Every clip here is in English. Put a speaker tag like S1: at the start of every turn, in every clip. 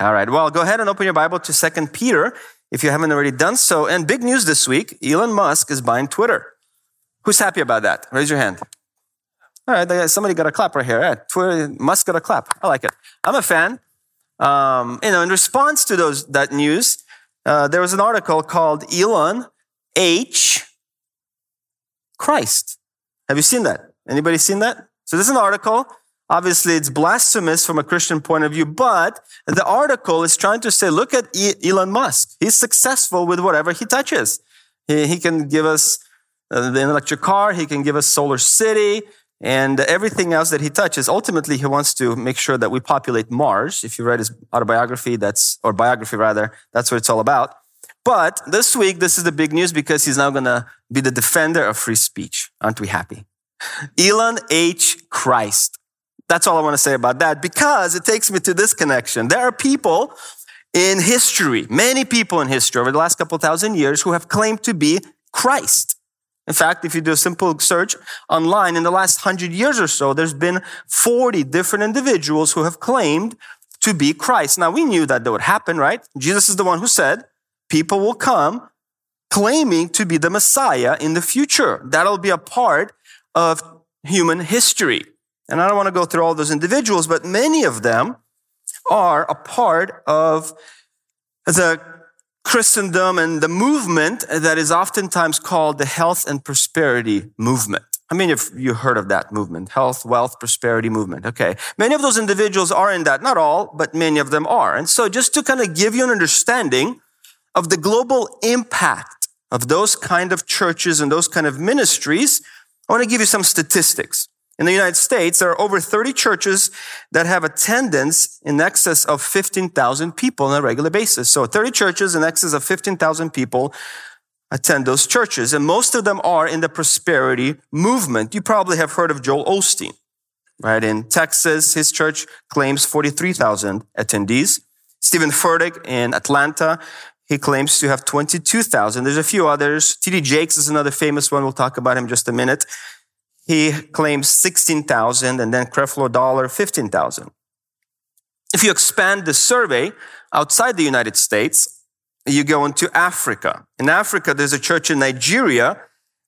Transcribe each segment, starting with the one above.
S1: All right. Well, go ahead and open your Bible to Second Peter if you haven't already done so. And big news this week Elon Musk is buying Twitter. Who's happy about that? Raise your hand. All right, somebody got a clap right here. Yeah, Twitter, Musk got a clap. I like it. I'm a fan. Um, you know, in response to those that news, uh, there was an article called Elon H. Christ. Have you seen that? Anybody seen that? So this is an article. Obviously, it's blasphemous from a Christian point of view, but the article is trying to say, look at Elon Musk. He's successful with whatever he touches. He, he can give us uh, the electric car. He can give us SolarCity and everything else that he touches. Ultimately, he wants to make sure that we populate Mars. If you read his autobiography, that's, or biography rather, that's what it's all about. But this week, this is the big news because he's now going to be the defender of free speech. Aren't we happy? Elon H. Christ. That's all I want to say about that because it takes me to this connection. There are people in history, many people in history over the last couple thousand years who have claimed to be Christ. In fact, if you do a simple search online in the last hundred years or so, there's been 40 different individuals who have claimed to be Christ. Now we knew that that would happen, right? Jesus is the one who said, people will come claiming to be the Messiah in the future. That'll be a part of human history. And I don't want to go through all those individuals, but many of them are a part of the Christendom and the movement that is oftentimes called the health and prosperity movement. I mean, if you heard of that movement, health, wealth, prosperity movement. Okay. Many of those individuals are in that. Not all, but many of them are. And so just to kind of give you an understanding of the global impact of those kind of churches and those kind of ministries, I want to give you some statistics. In the United States, there are over 30 churches that have attendance in excess of 15,000 people on a regular basis. So 30 churches in excess of 15,000 people attend those churches. And most of them are in the prosperity movement. You probably have heard of Joel Osteen, right? In Texas, his church claims 43,000 attendees. Steven Furtick in Atlanta, he claims to have 22,000. There's a few others. T.D. Jakes is another famous one. We'll talk about him just a minute he claims 16,000 and then Creflo Dollar 15,000. If you expand the survey outside the United States, you go into Africa. In Africa, there's a church in Nigeria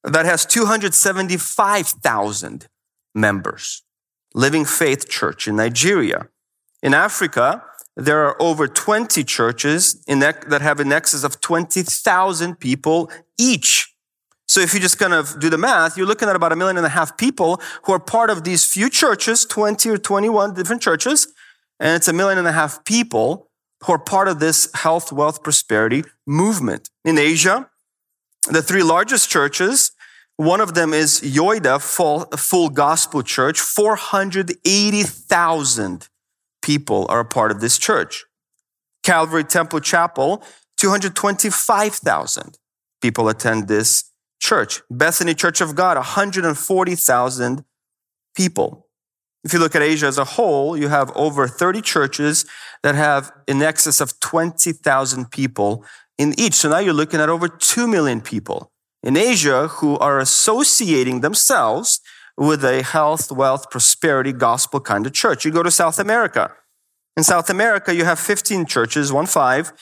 S1: that has 275,000 members. Living Faith Church in Nigeria. In Africa, there are over 20 churches that have an excess of 20,000 people each. So if you just kind of do the math, you're looking at about a million and a half people who are part of these few churches, 20 or 21 different churches. And it's a million and a half people who are part of this health, wealth, prosperity movement. In Asia, the three largest churches, one of them is Yoido Full, Full Gospel Church. 480,000 people are a part of this church. Calvary Temple Chapel, 225,000 people attend this church. Bethany Church of God, 140,000 people. If you look at Asia as a whole, you have over 30 churches that have in excess of 20,000 people in each. So now you're looking at over 2 million people in Asia who are associating themselves with a health, wealth, prosperity, gospel kind of church. You go to South America. In South America, you have 15 churches, one five,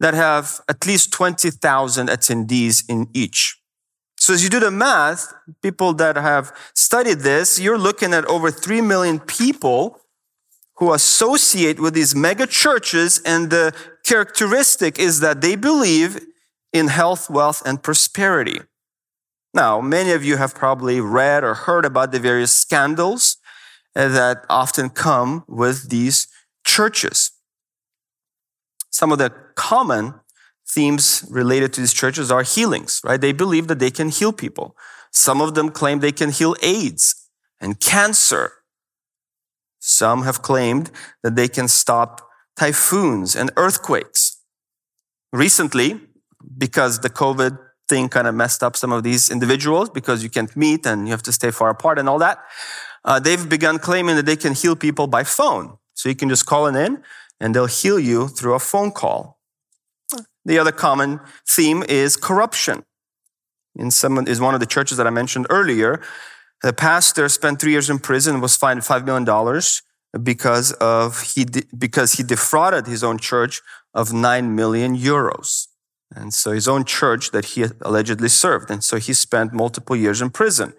S1: that have at least 20,000 attendees in each. So as you do the math, people that have studied this, you're looking at over 3 million people who associate with these mega churches. And the characteristic is that they believe in health, wealth, and prosperity. Now, many of you have probably read or heard about the various scandals that often come with these churches. Some of the common themes related to these churches are healings, right? They believe that they can heal people. Some of them claim they can heal AIDS and cancer. Some have claimed that they can stop typhoons and earthquakes. Recently, because the COVID thing kind of messed up some of these individuals because you can't meet and you have to stay far apart and all that, uh, they've begun claiming that they can heal people by phone. So you can just call in and they'll heal you through a phone call. The other common theme is corruption. In some is one of the churches that I mentioned earlier. The pastor spent three years in prison and was fined $5 million because of he because he defrauded his own church of 9 million euros. And so his own church that he allegedly served. And so he spent multiple years in prison.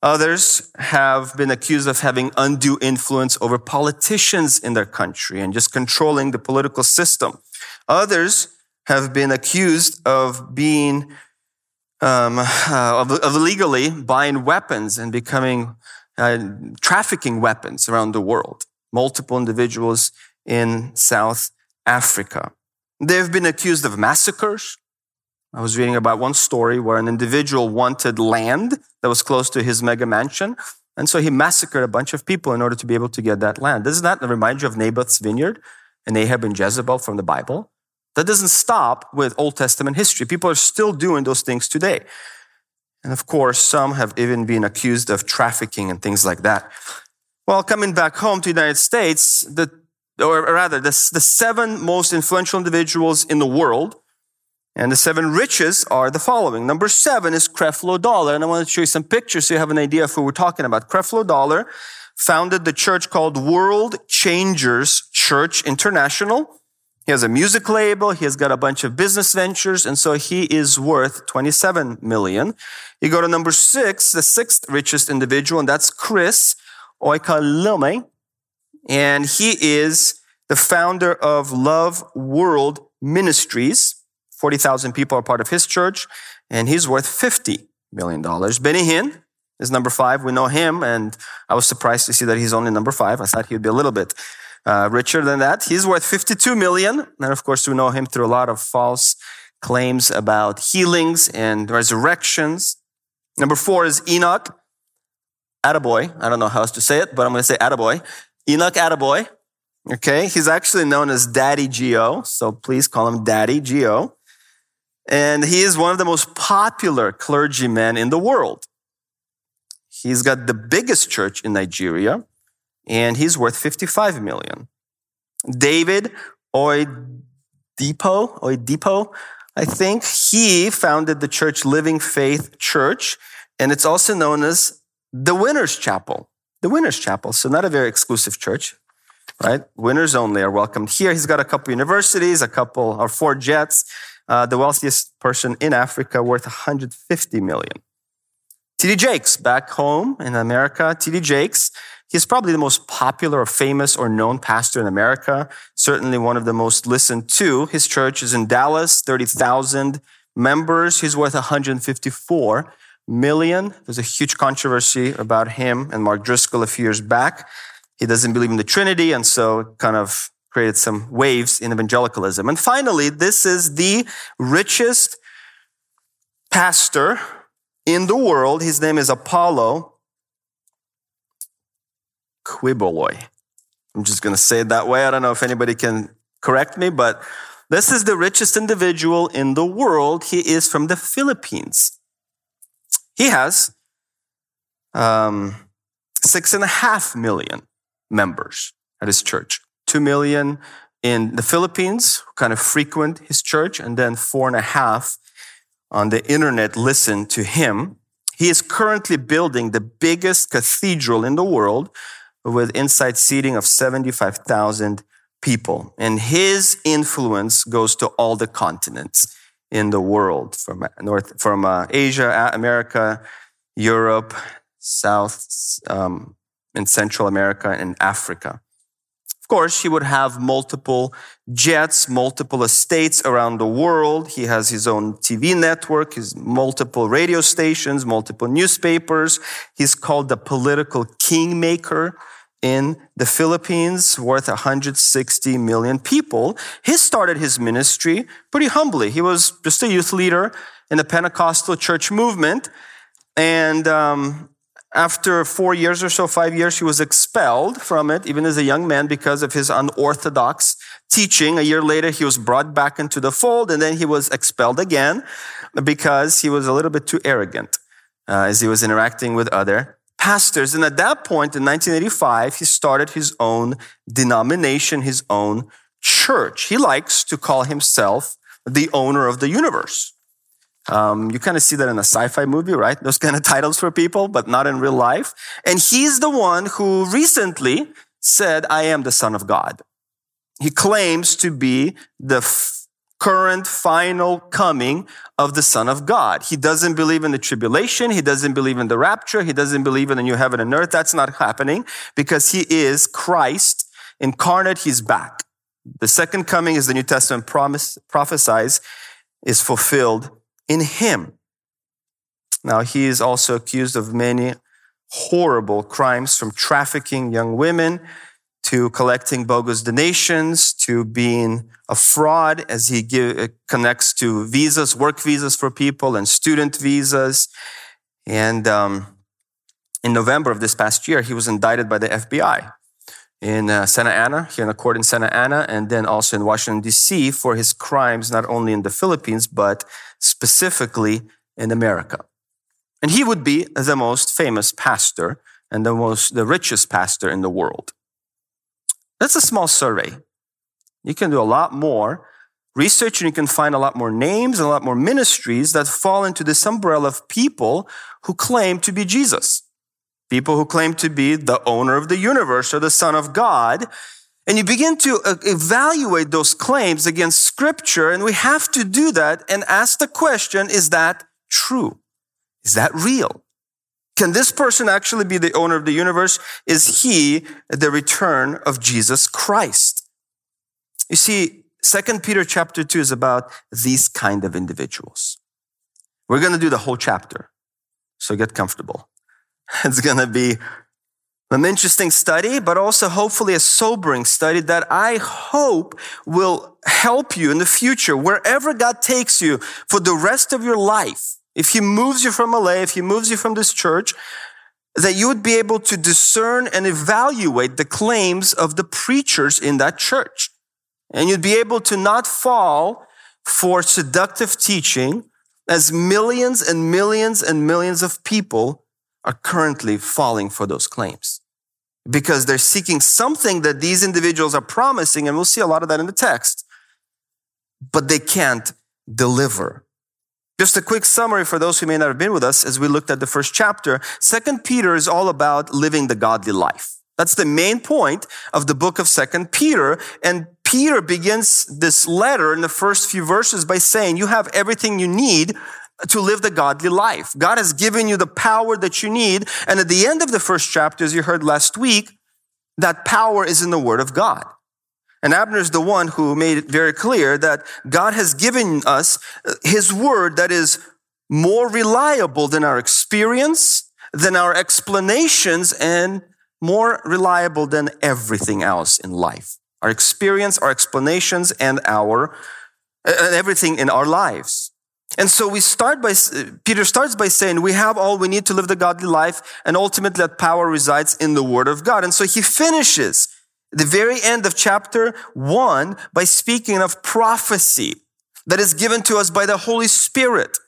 S1: Others have been accused of having undue influence over politicians in their country and just controlling the political system. Others have been accused of being um, uh, of, of, illegally buying weapons and becoming uh, trafficking weapons around the world. Multiple individuals in South Africa. They've been accused of massacres. I was reading about one story where an individual wanted land that was close to his mega mansion. And so he massacred a bunch of people in order to be able to get that land. Doesn't that remind you of Naboth's vineyard and Ahab and Jezebel from the Bible? That doesn't stop with Old Testament history. People are still doing those things today. And of course, some have even been accused of trafficking and things like that. Well, coming back home to the United States, the, or rather, the, the seven most influential individuals in the world and the seven riches are the following. Number seven is Creflo Dollar. And I want to show you some pictures so you have an idea of who we're talking about. Creflo Dollar founded the church called World Changers Church International. He has a music label. He has got a bunch of business ventures. And so he is worth 27 million. You go to number six, the sixth richest individual, and that's Chris Oyakhilome. And he is the founder of Love World Ministries. 40,000 people are part of his church, and he's worth $50 million. Benny Hinn is number five. We know him, and I was surprised to see that he's only number five. I thought he'd be a little bit uh, richer than that. He's worth 52 million. And of course, we know him through a lot of false claims about healings and resurrections. Number four is Enoch Attaboy. I don't know how else to say it, but I'm going to say Attaboy. Enoch Attaboy. Okay. He's actually known as Daddy Geo. So please call him Daddy Geo. And he is one of the most popular clergymen in the world. He's got the biggest church in Nigeria and he's worth 55 million. David Oyedepo, Oyedepo, I think, he founded the church Living Faith Church, and it's also known as the Winners Chapel. The Winners Chapel, so not a very exclusive church, right? Winners only are welcomed here. He's got a couple universities, a couple or four jets. Uh, the wealthiest person in Africa, worth 150 million. TD Jakes, back home in America, TD Jakes He's probably the most popular or famous or known pastor in America, certainly one of the most listened to. His church is in Dallas, 30,000 members. He's worth 154 million. There's a huge controversy about him and Mark Driscoll a few years back. He doesn't believe in the Trinity, and so kind of created some waves in evangelicalism. And finally, this is the richest pastor in the world. His name is Apollo Quiboloy. I'm just going to say it that way. I don't know if anybody can correct me, but this is the richest individual in the world. He is from the Philippines. He has um, six and a half million members at his church. Two million in the Philippines who kind of frequent his church, and then four and a half on the internet listen to him. He is currently building the biggest cathedral in the world with inside seating of 75,000 people. And his influence goes to all the continents in the world from North, from uh, Asia, America, Europe, South, um, and Central America and Africa. Of course, he would have multiple jets, multiple estates around the world. He has his own TV network, his multiple radio stations, multiple newspapers. He's called the political kingmaker in the Philippines, worth 160 million people. He started his ministry pretty humbly. He was just a youth leader in the Pentecostal church movement. And um, after four years or so, five years, he was expelled from it, even as a young man, because of his unorthodox teaching. A year later, he was brought back into the fold, and then he was expelled again because he was a little bit too arrogant uh, as he was interacting with other pastors. And at that point in 1985, he started his own denomination, his own church. He likes to call himself the owner of the universe. Um, you kind of see that in a sci-fi movie, right? Those kind of titles for people, but not in real life. And he's the one who recently said, I am the Son of God. He claims to be the current final coming of the Son of God. He doesn't believe in the tribulation. He doesn't believe in the rapture. He doesn't believe in the new heaven and earth. That's not happening because he is Christ incarnate. He's back. The second coming, as the New Testament promise, prophesies, is fulfilled in him. Now, he is also accused of many horrible crimes from trafficking young women to collecting bogus donations to being a fraud as he give, uh, connects to visas, work visas for people and student visas. And um, in November of this past year, he was indicted by the FBI in uh, Santa Ana, here in a court in Santa Ana, and then also in Washington, D.C. for his crimes, not only in the Philippines, but specifically in America. And he would be the most famous pastor and the most, the richest pastor in the world. That's a small survey. You can do a lot more research and you can find a lot more names and a lot more ministries that fall into this umbrella of people who claim to be Jesus people who claim to be the owner of the universe or the Son of God. And you begin to uh, evaluate those claims against Scripture, and we have to do that and ask the question is that true? Is that real? Can this person actually be the owner of the universe? Is he the return of Jesus Christ? You see, Second Peter chapter 2 is about these kind of individuals. We're going to do the whole chapter, so get comfortable. It's going to be an interesting study, but also hopefully a sobering study that I hope will help you in the future, wherever God takes you for the rest of your life. If He moves you from LA, if He moves you from this church, that you would be able to discern and evaluate the claims of the preachers in that church. And you'd be able to not fall for seductive teaching as millions and millions and millions of people are currently falling for those claims because they're seeking something that these individuals are promising, and we'll see a lot of that in the text, but they can't deliver. Just a quick summary for those who may not have been with us as we looked at the first chapter. Second Peter is all about living the godly life. That's the main point of the book of Second Peter. And Peter begins this letter in the first few verses by saying, you have everything you need to live the godly life. God has given you the power that you need. And at the end of the first chapter, as you heard last week, that power is in the word of God. And Abner is the one who made it very clear that God has given us his word that is more reliable than our experience, than our explanations, and more reliable than everything else in life. Our experience, our explanations, and our, and everything in our lives. And so we start by, Peter starts by saying, we have all we need to live the godly life, and ultimately that power resides in the word of God. And so he finishes the very end of chapter one by speaking of prophecy that is given to us by the Holy Spirit.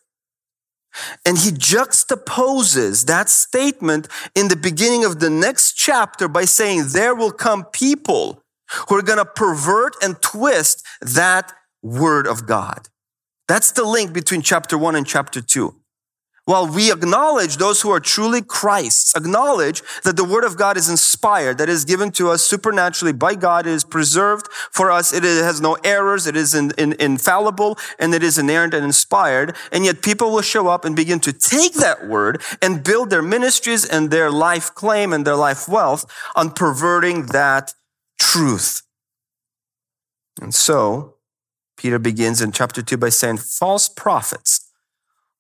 S1: And he juxtaposes that statement in the beginning of the next chapter by saying, there will come people who are going to pervert and twist that word of God. That's the link between chapter one and chapter two. While we acknowledge those who are truly Christ's, acknowledge that the word of God is inspired, that is given to us supernaturally by God, it is preserved for us, it has no errors, it is in, in, infallible, and it is inerrant and inspired. And yet people will show up and begin to take that word and build their ministries and their life claim and their life wealth on perverting that truth. And so, Peter begins in chapter 2 by saying, False prophets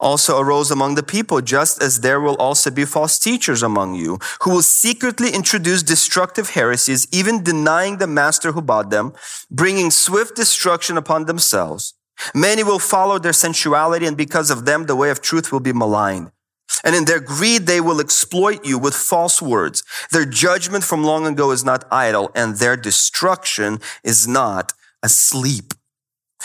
S1: also arose among the people, just as there will also be false teachers among you, who will secretly introduce destructive heresies, even denying the master who bought them, bringing swift destruction upon themselves. Many will follow their sensuality, and because of them, the way of truth will be maligned. And in their greed, they will exploit you with false words. Their judgment from long ago is not idle, and their destruction is not asleep.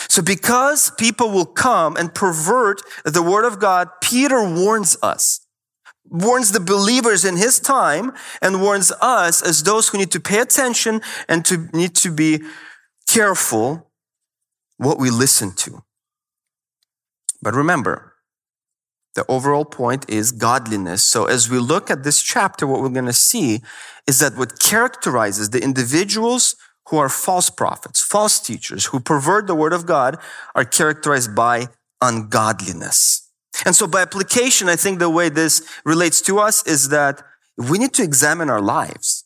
S1: So because people will come and pervert the word of God, Peter warns us, warns the believers in his time and warns us as those who need to pay attention and to need to be careful what we listen to. But remember, The overall point is godliness. So as we look at this chapter, what we're going to see is that what characterizes the individuals who are false prophets, false teachers, who pervert the word of God are characterized by ungodliness. And so by application, I think the way this relates to us is that we need to examine our lives.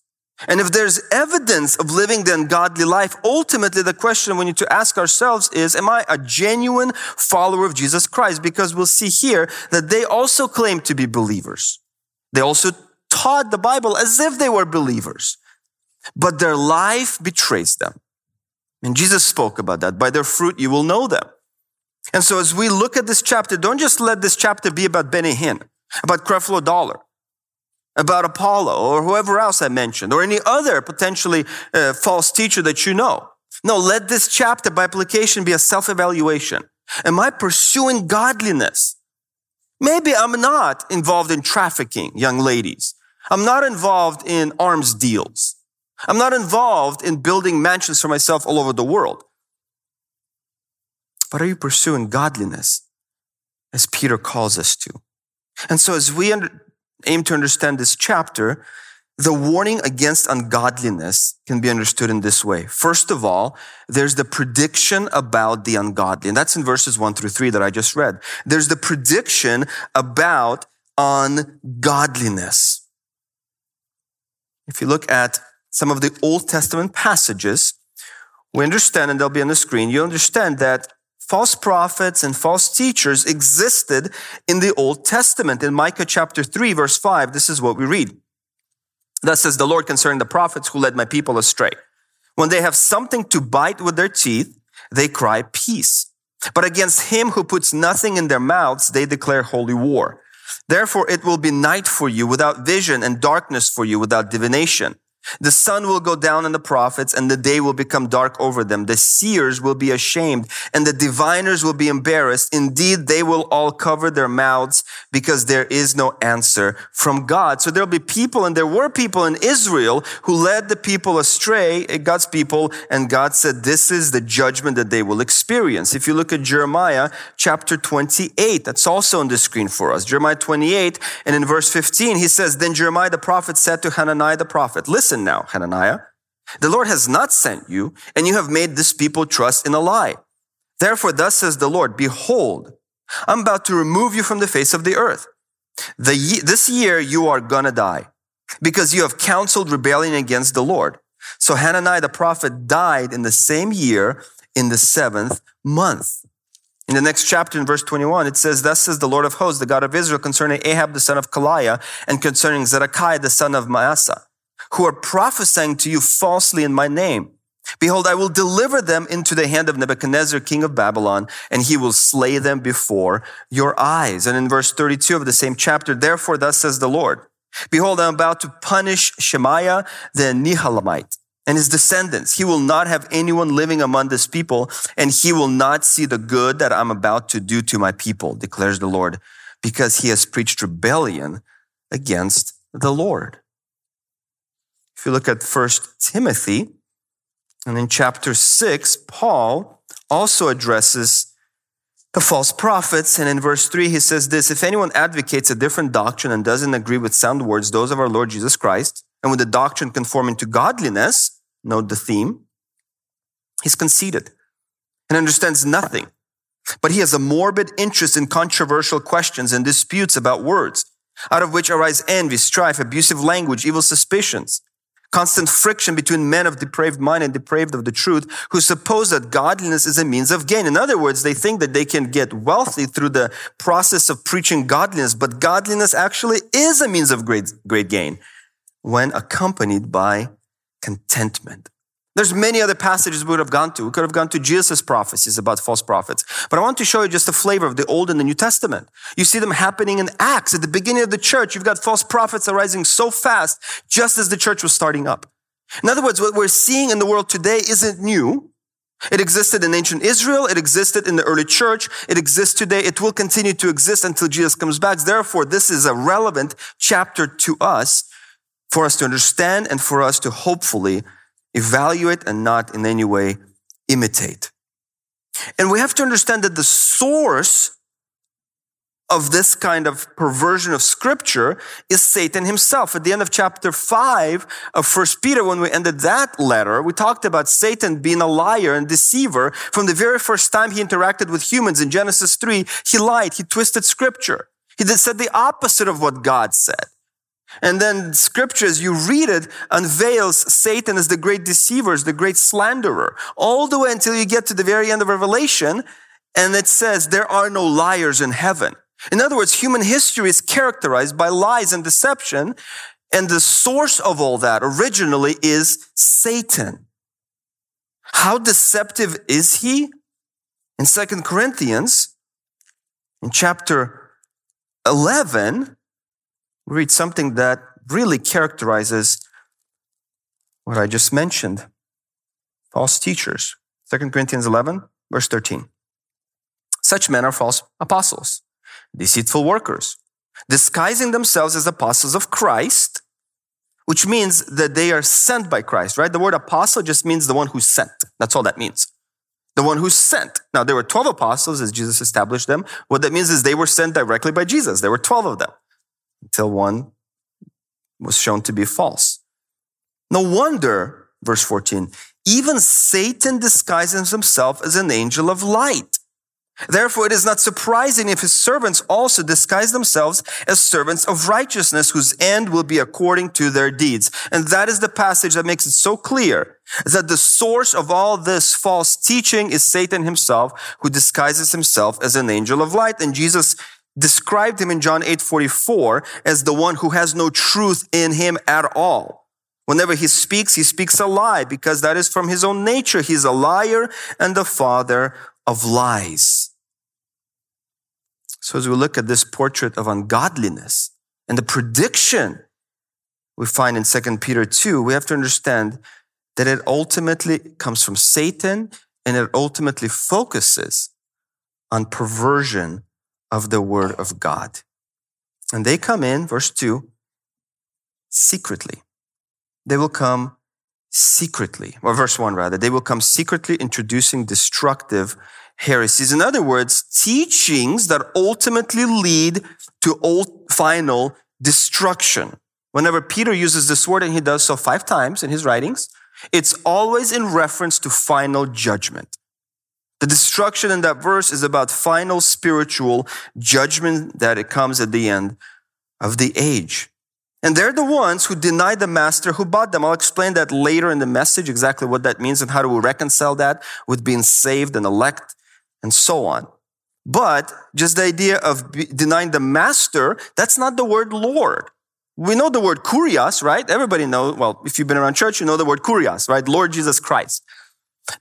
S1: And if there's evidence of living the ungodly life, ultimately the question we need to ask ourselves is, am I a genuine follower of Jesus Christ? Because we'll see here that they also claim to be believers. They also taught the Bible as if they were believers, but their life betrays them. And Jesus spoke about that. By their fruit, you will know them. And so as we look at this chapter, don't just let this chapter be about Benny Hinn, about Creflo Dollar about Apollo or whoever else I mentioned or any other potentially uh, false teacher that you know. No, let this chapter by application be a self-evaluation. Am I pursuing godliness? Maybe I'm not involved in trafficking, young ladies. I'm not involved in arms deals. I'm not involved in building mansions for myself all over the world. But are you pursuing godliness as Peter calls us to? And so as we aim to understand this chapter, the warning against ungodliness can be understood in this way. First of all, there's the prediction about the ungodly. And that's in verses one through three that I just read. There's the prediction about ungodliness. If you look at some of the Old Testament passages, we understand, and they'll be on the screen, you understand that false prophets and false teachers existed in the Old Testament. In Micah chapter 3, verse 5, this is what we read. Thus says the Lord concerning the prophets who led my people astray. When they have something to bite with their teeth, they cry peace. But against him who puts nothing in their mouths, they declare holy war. Therefore, it will be night for you without vision and darkness for you without divination. The sun will go down on the prophets and the day will become dark over them. The seers will be ashamed and the diviners will be embarrassed. Indeed, they will all cover their mouths because there is no answer from God. So there'll be people and there were people in Israel who led the people astray, eh, God's people, and God said, this is the judgment that they will experience. If you look at Jeremiah chapter 28, that's also on the screen for us. Jeremiah 28 and in verse 15, he says, then Jeremiah the prophet said to Hananiah the prophet, listen, Listen now, Hananiah. The Lord has not sent you, and you have made this people trust in a lie. Therefore, thus says the Lord, behold, I'm about to remove you from the face of the earth. The, this year you are gonna die because you have counseled rebellion against the Lord. So Hananiah the prophet died in the same year in the seventh month. In the next chapter, in verse 21, it says, Thus says the Lord of hosts, the God of Israel, concerning Ahab the son of Kolaiah, and concerning Zedekiah the son of Maaseiah who are prophesying to you falsely in my name. Behold, I will deliver them into the hand of Nebuchadnezzar, king of Babylon, and he will slay them before your eyes. And in verse 32 of the same chapter, therefore, thus says the Lord, Behold, I'm about to punish Shemaiah the Nehelamite and his descendants. He will not have anyone living among this people, and he will not see the good that I'm about to do to my people, declares the Lord, because he has preached rebellion against the Lord. If you look at First Timothy, and in chapter 6, Paul also addresses the false prophets. And in verse 3, he says this If anyone advocates a different doctrine and doesn't agree with sound words, those of our Lord Jesus Christ, and with the doctrine conforming to godliness, note the theme, he's conceited and understands nothing. But he has a morbid interest in controversial questions and disputes about words, out of which arise envy, strife, abusive language, evil suspicions constant friction between men of depraved mind and depraved of the truth who suppose that godliness is a means of gain. In other words, they think that they can get wealthy through the process of preaching godliness, but godliness actually is a means of great, great gain when accompanied by contentment. There's many other passages we would have gone to. We could have gone to Jesus' prophecies about false prophets. But I want to show you just a flavor of the Old and the New Testament. You see them happening in Acts. At the beginning of the church, you've got false prophets arising so fast, just as the church was starting up. In other words, what we're seeing in the world today isn't new. It existed in ancient Israel. It existed in the early church. It exists today. It will continue to exist until Jesus comes back. Therefore, this is a relevant chapter to us for us to understand and for us to hopefully evaluate and not in any way imitate. And we have to understand that the source of this kind of perversion of scripture is Satan himself. At the end of chapter five of first Peter, when we ended that letter, we talked about Satan being a liar and deceiver. From the very first time he interacted with humans in Genesis 3, he lied, he twisted scripture. He said the opposite of what God said. And then scripture, as you read it, unveils Satan as the great deceiver, as the great slanderer, all the way until you get to the very end of Revelation. And it says, there are no liars in heaven. In other words, human history is characterized by lies and deception. And the source of all that originally is Satan. How deceptive is he? In Second Corinthians, in chapter 11, we read something that really characterizes what I just mentioned false teachers. 2 Corinthians 11, verse 13. Such men are false apostles deceitful workers, disguising themselves as apostles of Christ, which means that they are sent by Christ, right? The word apostle just means the one who's sent. That's all that means. The one who's sent. Now, there were 12 apostles as Jesus established them. What that means is they were sent directly by Jesus. There were 12 of them until one was shown to be false. No wonder, verse 14, even Satan disguises himself as an angel of light. Therefore, it is not surprising if his servants also disguise themselves as servants of righteousness, whose end will be according to their deeds. And that is the passage that makes it so clear that the source of all this false teaching is Satan himself, who disguises himself as an angel of light. And Jesus described him in John 8 44 as the one who has no truth in him at all. Whenever he speaks, he speaks a lie because that is from his own nature. He's a liar and the father of lies. So as we look at this portrait of ungodliness and the prediction we find in 2 Peter 2, we have to understand that it ultimately comes from Satan and it ultimately focuses on perversion of the word of God. And they come in, verse 2, secretly. They will come secretly, or verse 1 rather, they will come secretly introducing destructive heresies. In other words, teachings that ultimately lead to final destruction. Whenever Peter uses this word, and he does so five times in his writings, it's always in reference to final judgment. The destruction in that verse is about final spiritual judgment that it comes at the end of the age. And they're the ones who denied the master who bought them. I'll explain that later in the message, exactly what that means and how do we reconcile that with being saved and elect and so on. But just the idea of denying the master, that's not the word Lord. We know the word kurios, right? Everybody knows, well, if you've been around church, you know the word kurios, right? Lord Jesus Christ.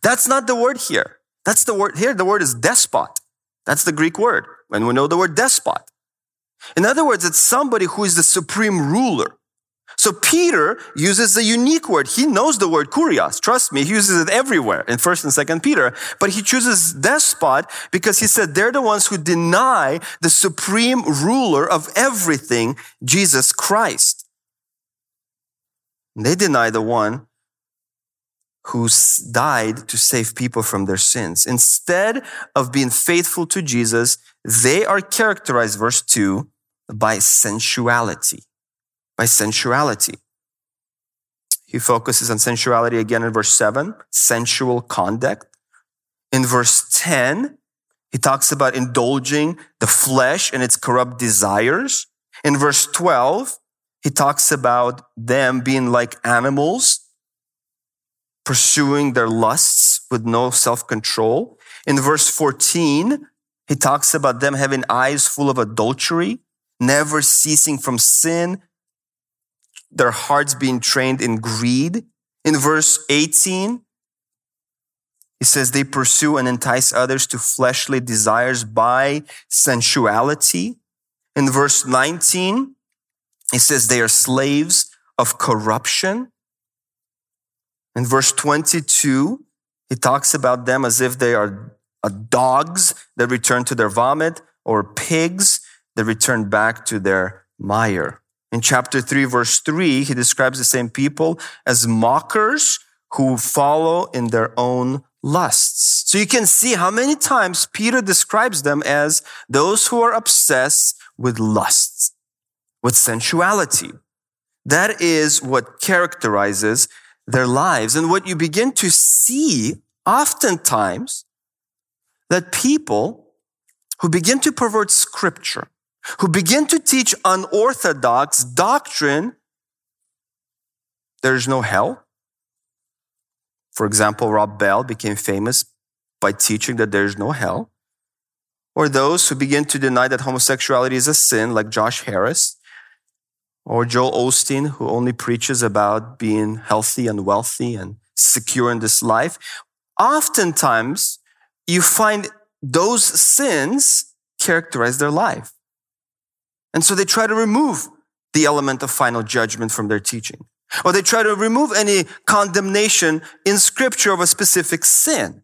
S1: That's not the word here. That's the word here. The word is despot. That's the Greek word. And we know the word despot. In other words, it's somebody who is the supreme ruler. So Peter uses a unique word. He knows the word kurios. Trust me, he uses it everywhere in first and second Peter. But he chooses despot because he said they're the ones who deny the supreme ruler of everything, Jesus Christ. They deny the one who died to save people from their sins. Instead of being faithful to Jesus, they are characterized, verse 2, by sensuality. By sensuality. He focuses on sensuality again in verse 7, sensual conduct. In verse 10, he talks about indulging the flesh and its corrupt desires. In verse 12, he talks about them being like animals, pursuing their lusts with no self control. In verse 14, he talks about them having eyes full of adultery never ceasing from sin, their hearts being trained in greed. In verse 18, he says they pursue and entice others to fleshly desires by sensuality. In verse 19, he says they are slaves of corruption. In verse 22, he talks about them as if they are dogs that return to their vomit or pigs that return back to their mire. In chapter 3, verse 3, he describes the same people as mockers who follow in their own lusts. So you can see how many times Peter describes them as those who are obsessed with lusts, with sensuality. That is what characterizes their lives. And what you begin to see oftentimes that people who begin to pervert scripture, who begin to teach unorthodox doctrine, there's no hell. For example, Rob Bell became famous by teaching that there's no hell. Or those who begin to deny that homosexuality is a sin, like Josh Harris, or Joel Osteen, who only preaches about being healthy and wealthy and secure in this life. Oftentimes, you find those sins characterize their life. And so they try to remove the element of final judgment from their teaching. Or they try to remove any condemnation in scripture of a specific sin.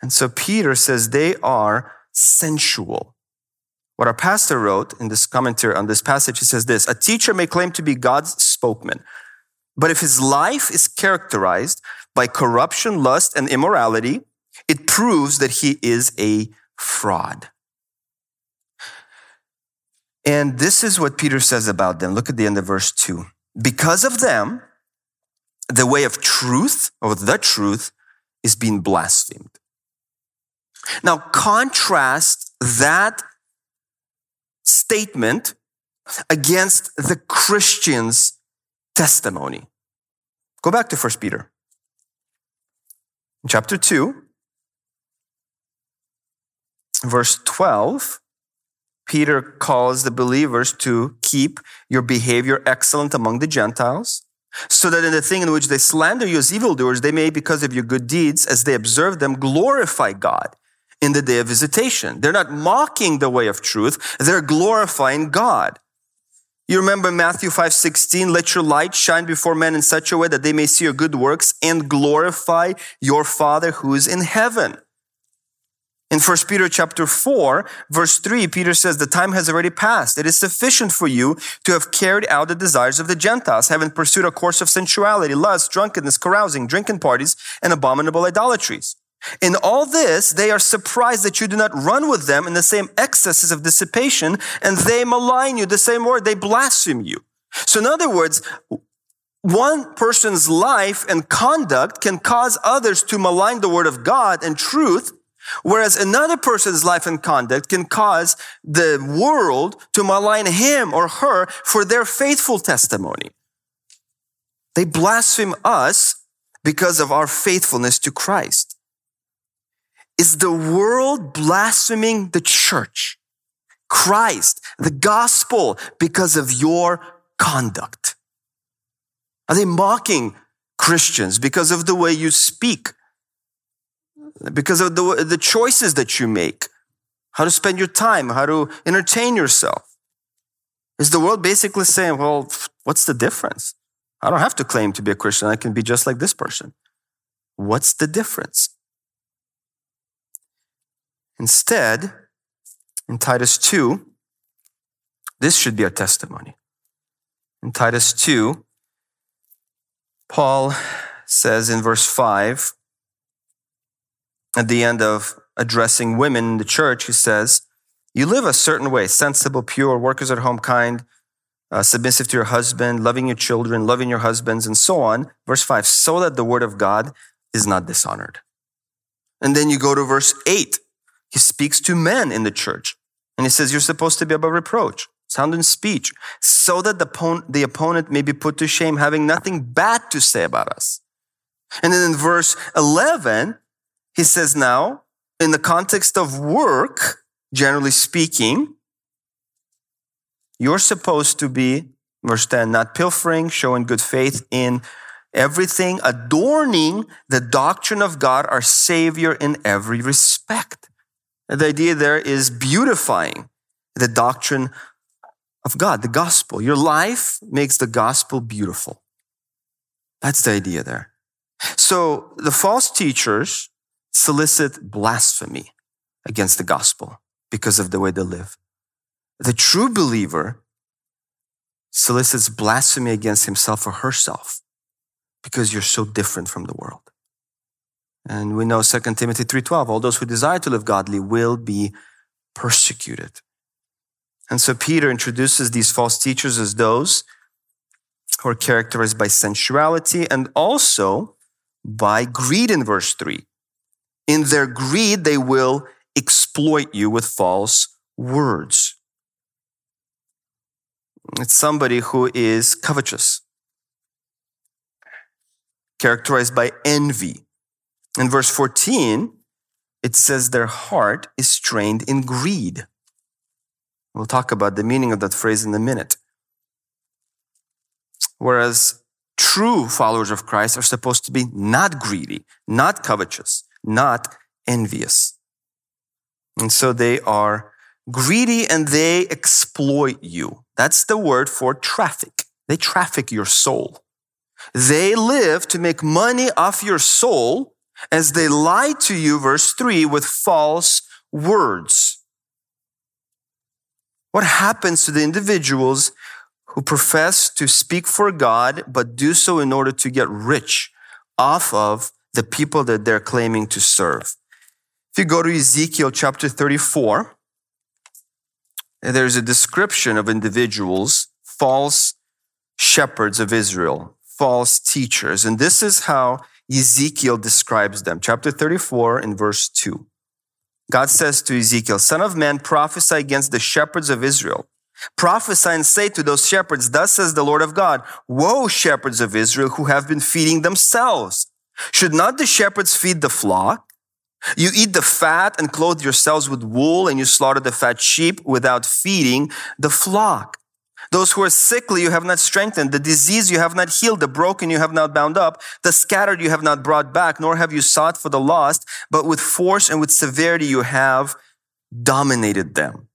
S1: And so Peter says they are sensual. What our pastor wrote in this commentary on this passage, he says this, a teacher may claim to be God's spokesman, but if his life is characterized by corruption, lust, and immorality, it proves that he is a fraud. And this is what Peter says about them. Look at the end of verse 2. Because of them, the way of truth, or the truth, is being blasphemed. Now, contrast that statement against the Christian's testimony. Go back to 1 Peter. Chapter 2, verse 12, Peter calls the believers to keep your behavior excellent among the Gentiles, so that in the thing in which they slander you as evildoers, they may, because of your good deeds, as they observe them, glorify God in the day of visitation. They're not mocking the way of truth, they're glorifying God. You remember Matthew 5 16, let your light shine before men in such a way that they may see your good works and glorify your Father who is in heaven. In 1 Peter chapter 4, verse 3, Peter says, The time has already passed. It is sufficient for you to have carried out the desires of the Gentiles, having pursued a course of sensuality, lust, drunkenness, carousing, drinking parties, and abominable idolatries. In all this, they are surprised that you do not run with them in the same excesses of dissipation, and they malign you, the same word, they blaspheme you. So, in other words, one person's life and conduct can cause others to malign the word of God and truth, whereas another person's life and conduct can cause the world to malign him or her for their faithful testimony. They blaspheme us because of our faithfulness to Christ. Is the world blaspheming the church, Christ, the gospel because of your conduct? Are they mocking Christians because of the way you speak? Because of the, the choices that you make? How to spend your time? How to entertain yourself? Is the world basically saying, well, what's the difference? I don't have to claim to be a Christian. I can be just like this person. What's the difference? Instead, in Titus 2, this should be our testimony. In Titus 2, Paul says in verse 5, at the end of addressing women in the church, he says, You live a certain way, sensible, pure, workers at home, kind, uh, submissive to your husband, loving your children, loving your husbands, and so on. Verse 5, so that the word of God is not dishonored. And then you go to verse 8. He speaks to men in the church. And he says, You're supposed to be above reproach, sound in speech, so that the, opponent, the opponent may be put to shame, having nothing bad to say about us. And then in verse 11, he says, Now, in the context of work, generally speaking, you're supposed to be, verse 10, not pilfering, showing good faith in everything, adorning the doctrine of God, our Savior, in every respect. The idea there is beautifying the doctrine of God, the gospel. Your life makes the gospel beautiful. That's the idea there. So the false teachers solicit blasphemy against the gospel because of the way they live. The true believer solicits blasphemy against himself or herself because you're so different from the world. And we know 2 Timothy 3:12, all those who desire to live godly will be persecuted. And so Peter introduces these false teachers as those who are characterized by sensuality and also by greed in verse 3. In their greed, they will exploit you with false words. It's somebody who is covetous, characterized by envy. In verse 14, it says their heart is trained in greed. We'll talk about the meaning of that phrase in a minute. Whereas true followers of Christ are supposed to be not greedy, not covetous, not envious. And so they are greedy and they exploit you. That's the word for traffic. They traffic your soul. They live to make money off your soul as they lie to you, verse three, with false words. What happens to the individuals who profess to speak for God, but do so in order to get rich off of the people that they're claiming to serve? If you go to Ezekiel chapter 34, there's a description of individuals, false shepherds of Israel, false teachers. And this is how Ezekiel describes them. Chapter 34 in verse 2. God says to Ezekiel, Son of man, prophesy against the shepherds of Israel. Prophesy and say to those shepherds, Thus says the Lord of God, Woe, shepherds of Israel who have been feeding themselves. Should not the shepherds feed the flock? You eat the fat and clothe yourselves with wool, and you slaughter the fat sheep without feeding the flock. Those who are sickly you have not strengthened, the disease you have not healed, the broken you have not bound up, the scattered you have not brought back, nor have you sought for the lost, but with force and with severity you have dominated them.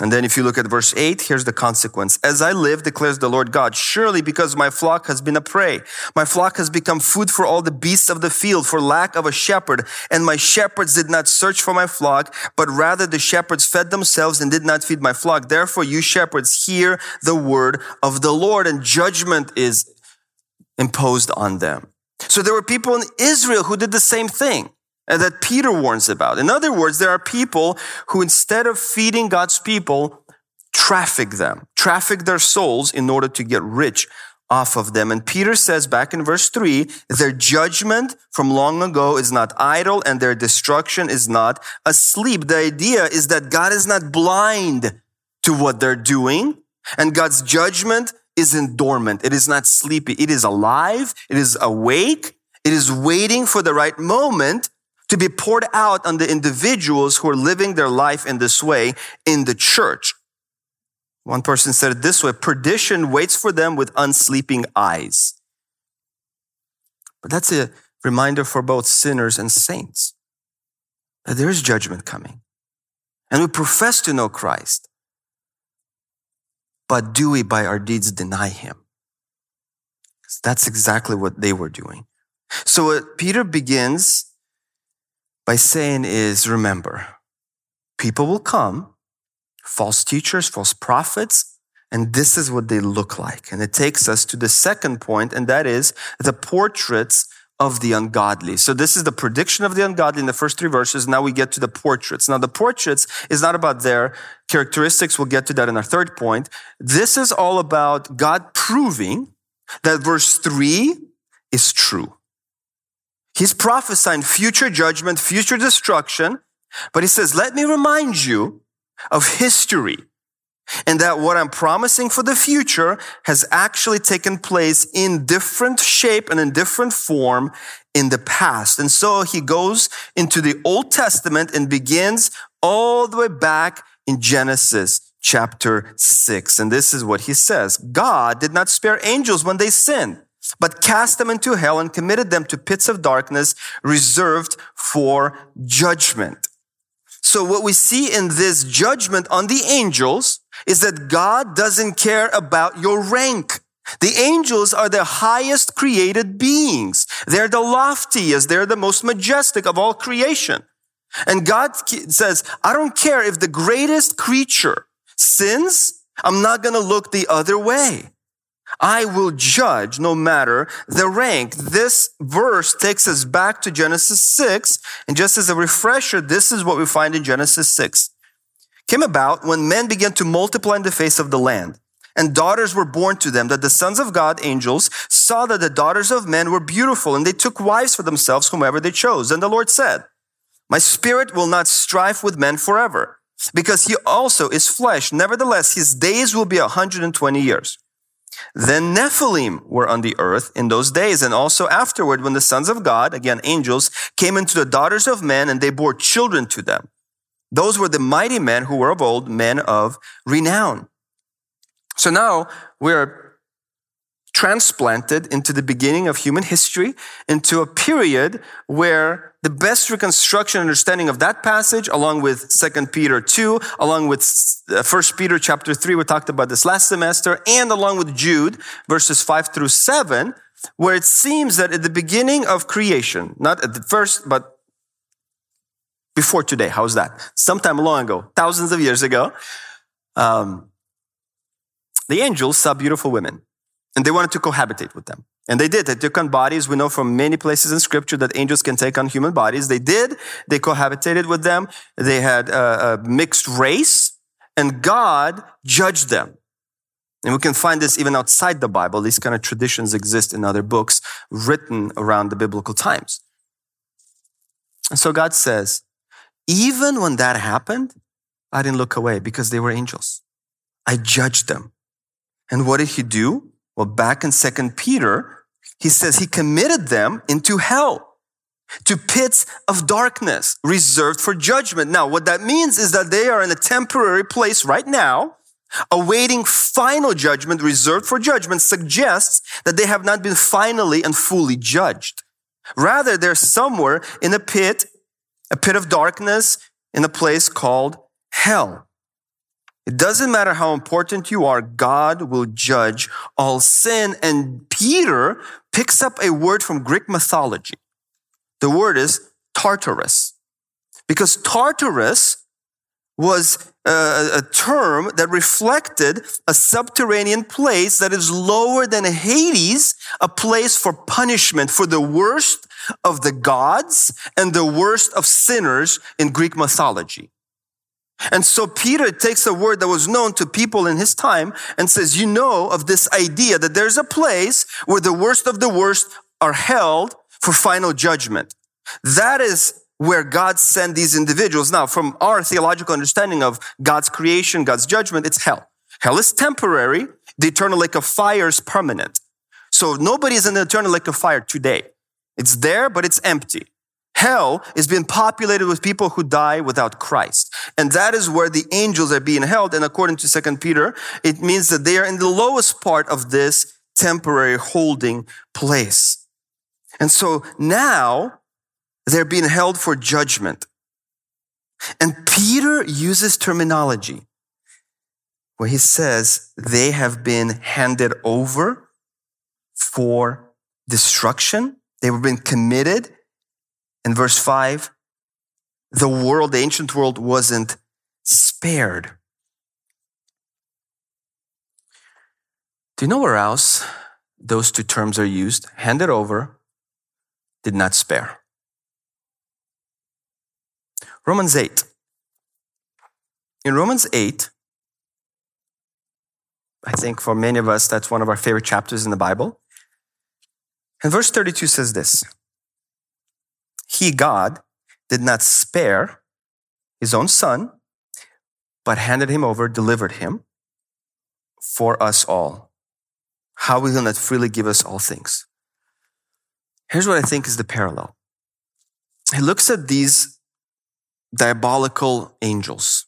S1: And then if you look at verse 8, here's the consequence. As I live, declares the Lord God, surely because my flock has been a prey, my flock has become food for all the beasts of the field for lack of a shepherd. And my shepherds did not search for my flock, but rather the shepherds fed themselves and did not feed my flock. Therefore, you shepherds hear the word of the Lord and judgment is imposed on them. So there were people in Israel who did the same thing Uh, that Peter warns about. In other words, there are people who instead of feeding God's people, traffic them, traffic their souls in order to get rich off of them. And Peter says back in verse three, their judgment from long ago is not idle and their destruction is not asleep. The idea is that God is not blind to what they're doing and God's judgment isn't dormant. It is not sleepy. It is alive. It is awake. It is waiting for the right moment to be poured out on the individuals who are living their life in this way in the church. One person said it this way perdition waits for them with unsleeping eyes. But that's a reminder for both sinners and saints that there is judgment coming. And we profess to know Christ. But do we by our deeds deny him? That's exactly what they were doing. So uh, Peter begins by saying is remember, people will come, false teachers, false prophets, and this is what they look like. And it takes us to the second point, and that is the portraits of the ungodly. So this is the prediction of the ungodly in the first three verses. Now we get to the portraits. Now the portraits is not about their characteristics. We'll get to that in our third point. This is all about God proving that verse three is true. He's prophesying future judgment, future destruction, but he says, let me remind you of history and that what I'm promising for the future has actually taken place in different shape and in different form in the past. And so he goes into the Old Testament and begins all the way back in Genesis chapter six. And this is what he says. God did not spare angels when they sinned but cast them into hell and committed them to pits of darkness reserved for judgment. So what we see in this judgment on the angels is that God doesn't care about your rank. The angels are the highest created beings. They're the loftiest. They're the most majestic of all creation. And God says, I don't care if the greatest creature sins. I'm not going to look the other way. I will judge no matter the rank. This verse takes us back to Genesis 6. And just as a refresher, this is what we find in Genesis 6. Came about when men began to multiply in the face of the land and daughters were born to them, that the sons of God, angels, saw that the daughters of men were beautiful, and they took wives for themselves, whomever they chose. And the Lord said, My spirit will not strive with men forever, because he also is flesh. Nevertheless, his days will be a 120 years. Then Nephilim were on the earth in those days, and also afterward, when the sons of God, again angels, came into the daughters of men, and they bore children to them. Those were the mighty men who were of old, men of renown. So now we're transplanted into the beginning of human history, into a period where the best reconstruction understanding of that passage, along with 2 Peter 2, along with 1 uh, Peter chapter 3, we talked about this last semester, and along with Jude, verses 5 through 7, where it seems that at the beginning of creation, not at the first, but before today, how's that? Sometime long ago, thousands of years ago, um, the angels saw beautiful women and they wanted to cohabitate with them. And they did. They took on bodies. We know from many places in scripture that angels can take on human bodies. They did. They cohabitated with them. They had a, a mixed race and God judged them. And we can find this even outside the Bible. These kind of traditions exist in other books written around the biblical times. And so God says, even when that happened, I didn't look away because they were angels. I judged them. And what did he do? Well, back in Second Peter, he says he committed them into hell, to pits of darkness reserved for judgment. Now, what that means is that they are in a temporary place right now, awaiting final judgment reserved for judgment suggests that they have not been finally and fully judged. Rather, they're somewhere in a pit, a pit of darkness in a place called hell. It doesn't matter how important you are, God will judge all sin. And Peter picks up a word from Greek mythology. The word is Tartarus. Because Tartarus was uh, a, a, term that reflected a subterranean place that is lower than Hades, a place for punishment for the worst of the gods and the worst of sinners in Greek mythology. And so Peter takes a word that was known to people in his time and says, you know of this idea that there's a place where the worst of the worst are held for final judgment. That is where God sent these individuals. Now, from our theological understanding of God's creation, God's judgment, it's hell. Hell is temporary. The eternal lake of fire is permanent. So nobody is in the eternal lake of fire today. It's there, but it's empty. Hell is being populated with people who die without Christ. And that is where the angels are being held. And according to Second Peter, it means that they are in the lowest part of this temporary holding place. And so now they're being held for judgment. And Peter uses terminology where he says they have been handed over for destruction. They have been committed in verse 5, the world, the ancient world, wasn't spared. Do you know where else those two terms are used? Handed over, did not spare. Romans 8. In Romans 8, I think for many of us, that's one of our favorite chapters in the Bible. And verse 32 says this he, God, did not spare his own son, but handed him over, delivered him for us all. How will he not freely give us all things? Here's what I think is the parallel. He looks at these diabolical angels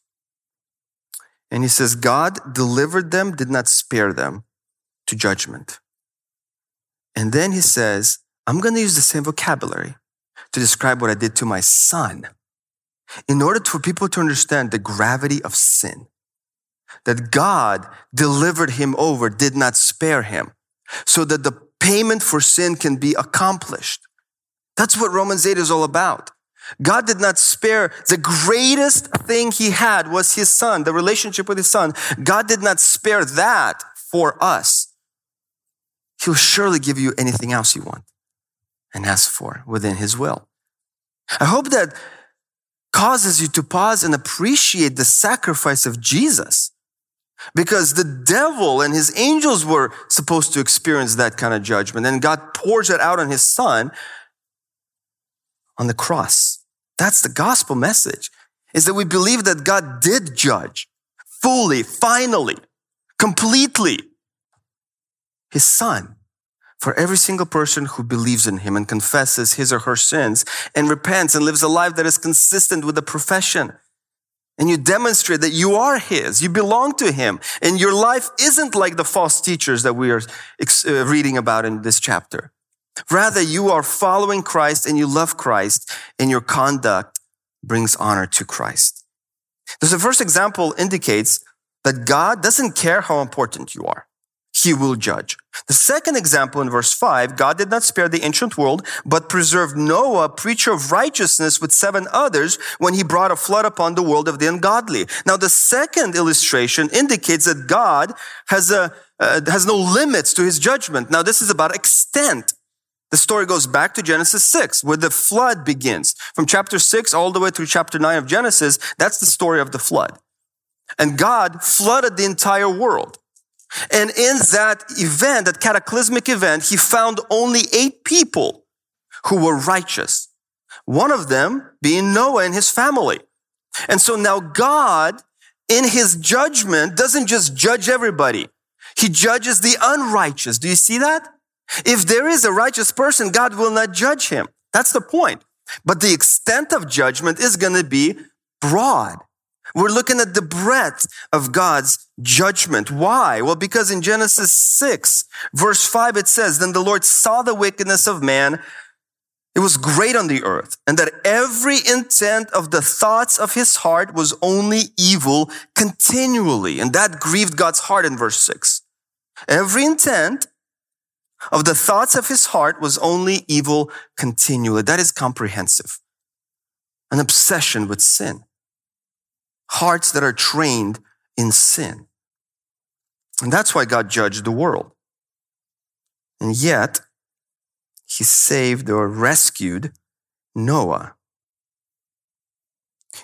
S1: and he says, God delivered them, did not spare them to judgment. And then he says, I'm going to use the same vocabulary to describe what I did to my son in order for people to understand the gravity of sin. That God delivered him over, did not spare him, so that the payment for sin can be accomplished. That's what Romans 8 is all about. God did not spare the greatest thing he had was his son, the relationship with his son. God did not spare that for us. He'll surely give you anything else you want and ask for within His will. I hope that causes you to pause and appreciate the sacrifice of Jesus. Because the devil and his angels were supposed to experience that kind of judgment, and God pours it out on his son on the cross. That's the gospel message, is that we believe that God did judge fully, finally, completely his son for every single person who believes in him and confesses his or her sins and repents and lives a life that is consistent with the profession. And you demonstrate that you are his, you belong to him, and your life isn't like the false teachers that we are uh, reading about in this chapter. Rather, you are following Christ and you love Christ, and your conduct brings honor to Christ. the first example indicates that God doesn't care how important you are he will judge. The second example in verse 5, God did not spare the ancient world, but preserved Noah, preacher of righteousness, with seven others when he brought a flood upon the world of the ungodly. Now, the second illustration indicates that God has, a, uh, has no limits to his judgment. Now, this is about extent. The story goes back to Genesis 6, where the flood begins. From chapter 6 all the way through chapter 9 of Genesis, that's the story of the flood. And God flooded the entire world. And in that event, that cataclysmic event, he found only eight people who were righteous. One of them being Noah and his family. And so now God, in his judgment, doesn't just judge everybody. He judges the unrighteous. Do you see that? If there is a righteous person, God will not judge him. That's the point. But the extent of judgment is going to be broad. We're looking at the breadth of God's judgment. Why? Well, because in Genesis 6, verse 5, it says, Then the Lord saw the wickedness of man. It was great on the earth, and that every intent of the thoughts of his heart was only evil continually. And that grieved God's heart in verse 6. Every intent of the thoughts of his heart was only evil continually. That is comprehensive. An obsession with sin hearts that are trained in sin. And that's why God judged the world. And yet, he saved or rescued Noah.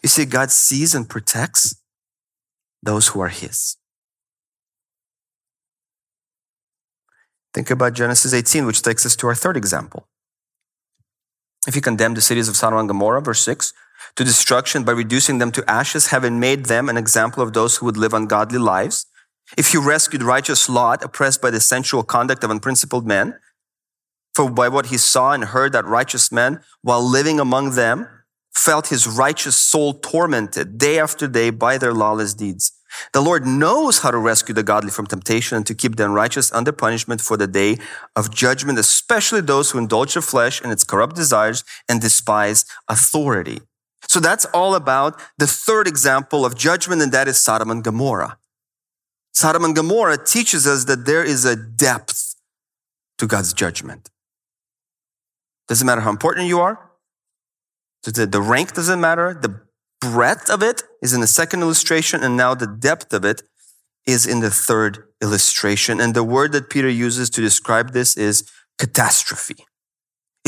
S1: You see, God sees and protects those who are his. Think about Genesis 18, which takes us to our third example. If he condemned the cities of Sodom and Gomorrah, verse 6, to destruction by reducing them to ashes, having made them an example of those who would live ungodly lives. If he rescued righteous Lot, oppressed by the sensual conduct of unprincipled men, for by what he saw and heard that righteous men, while living among them, felt his righteous soul tormented day after day by their lawless deeds. The Lord knows how to rescue the godly from temptation and to keep the unrighteous under punishment for the day of judgment, especially those who indulge the flesh in its corrupt desires and despise authority. So that's all about the third example of judgment, and that is Sodom and Gomorrah. Sodom and Gomorrah teaches us that there is a depth to God's judgment. Doesn't matter how important you are. The rank doesn't matter. The breadth of it is in the second illustration, and now the depth of it is in the third illustration. And the word that Peter uses to describe this is catastrophe.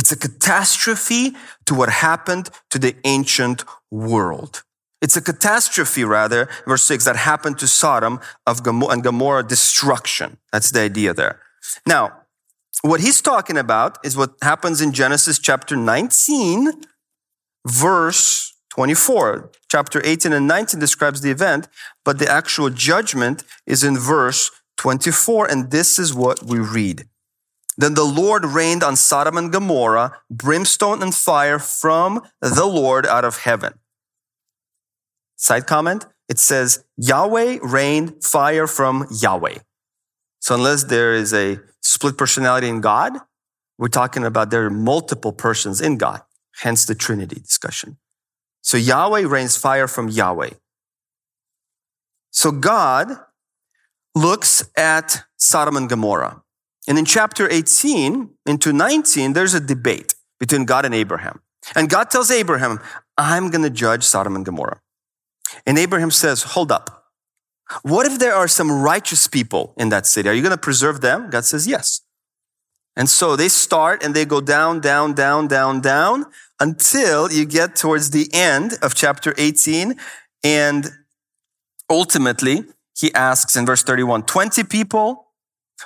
S1: It's a catastrophe to what happened to the ancient world. It's a catastrophe, rather, verse 6, that happened to Sodom of Gomorrah, and Gomorrah destruction. That's the idea there. Now, what he's talking about is what happens in Genesis chapter 19, verse 24. Chapter 18 and 19 describes the event, but the actual judgment is in verse 24, and this is what we read. Then the Lord rained on Sodom and Gomorrah brimstone and fire from the Lord out of heaven. Side comment it says, Yahweh rained fire from Yahweh. So, unless there is a split personality in God, we're talking about there are multiple persons in God, hence the Trinity discussion. So, Yahweh rains fire from Yahweh. So, God looks at Sodom and Gomorrah. And in chapter 18 into 19, there's a debate between God and Abraham. And God tells Abraham, I'm going to judge Sodom and Gomorrah. And Abraham says, Hold up. What if there are some righteous people in that city? Are you going to preserve them? God says, Yes. And so they start and they go down, down, down, down, down until you get towards the end of chapter 18. And ultimately, he asks in verse 31, 20 people.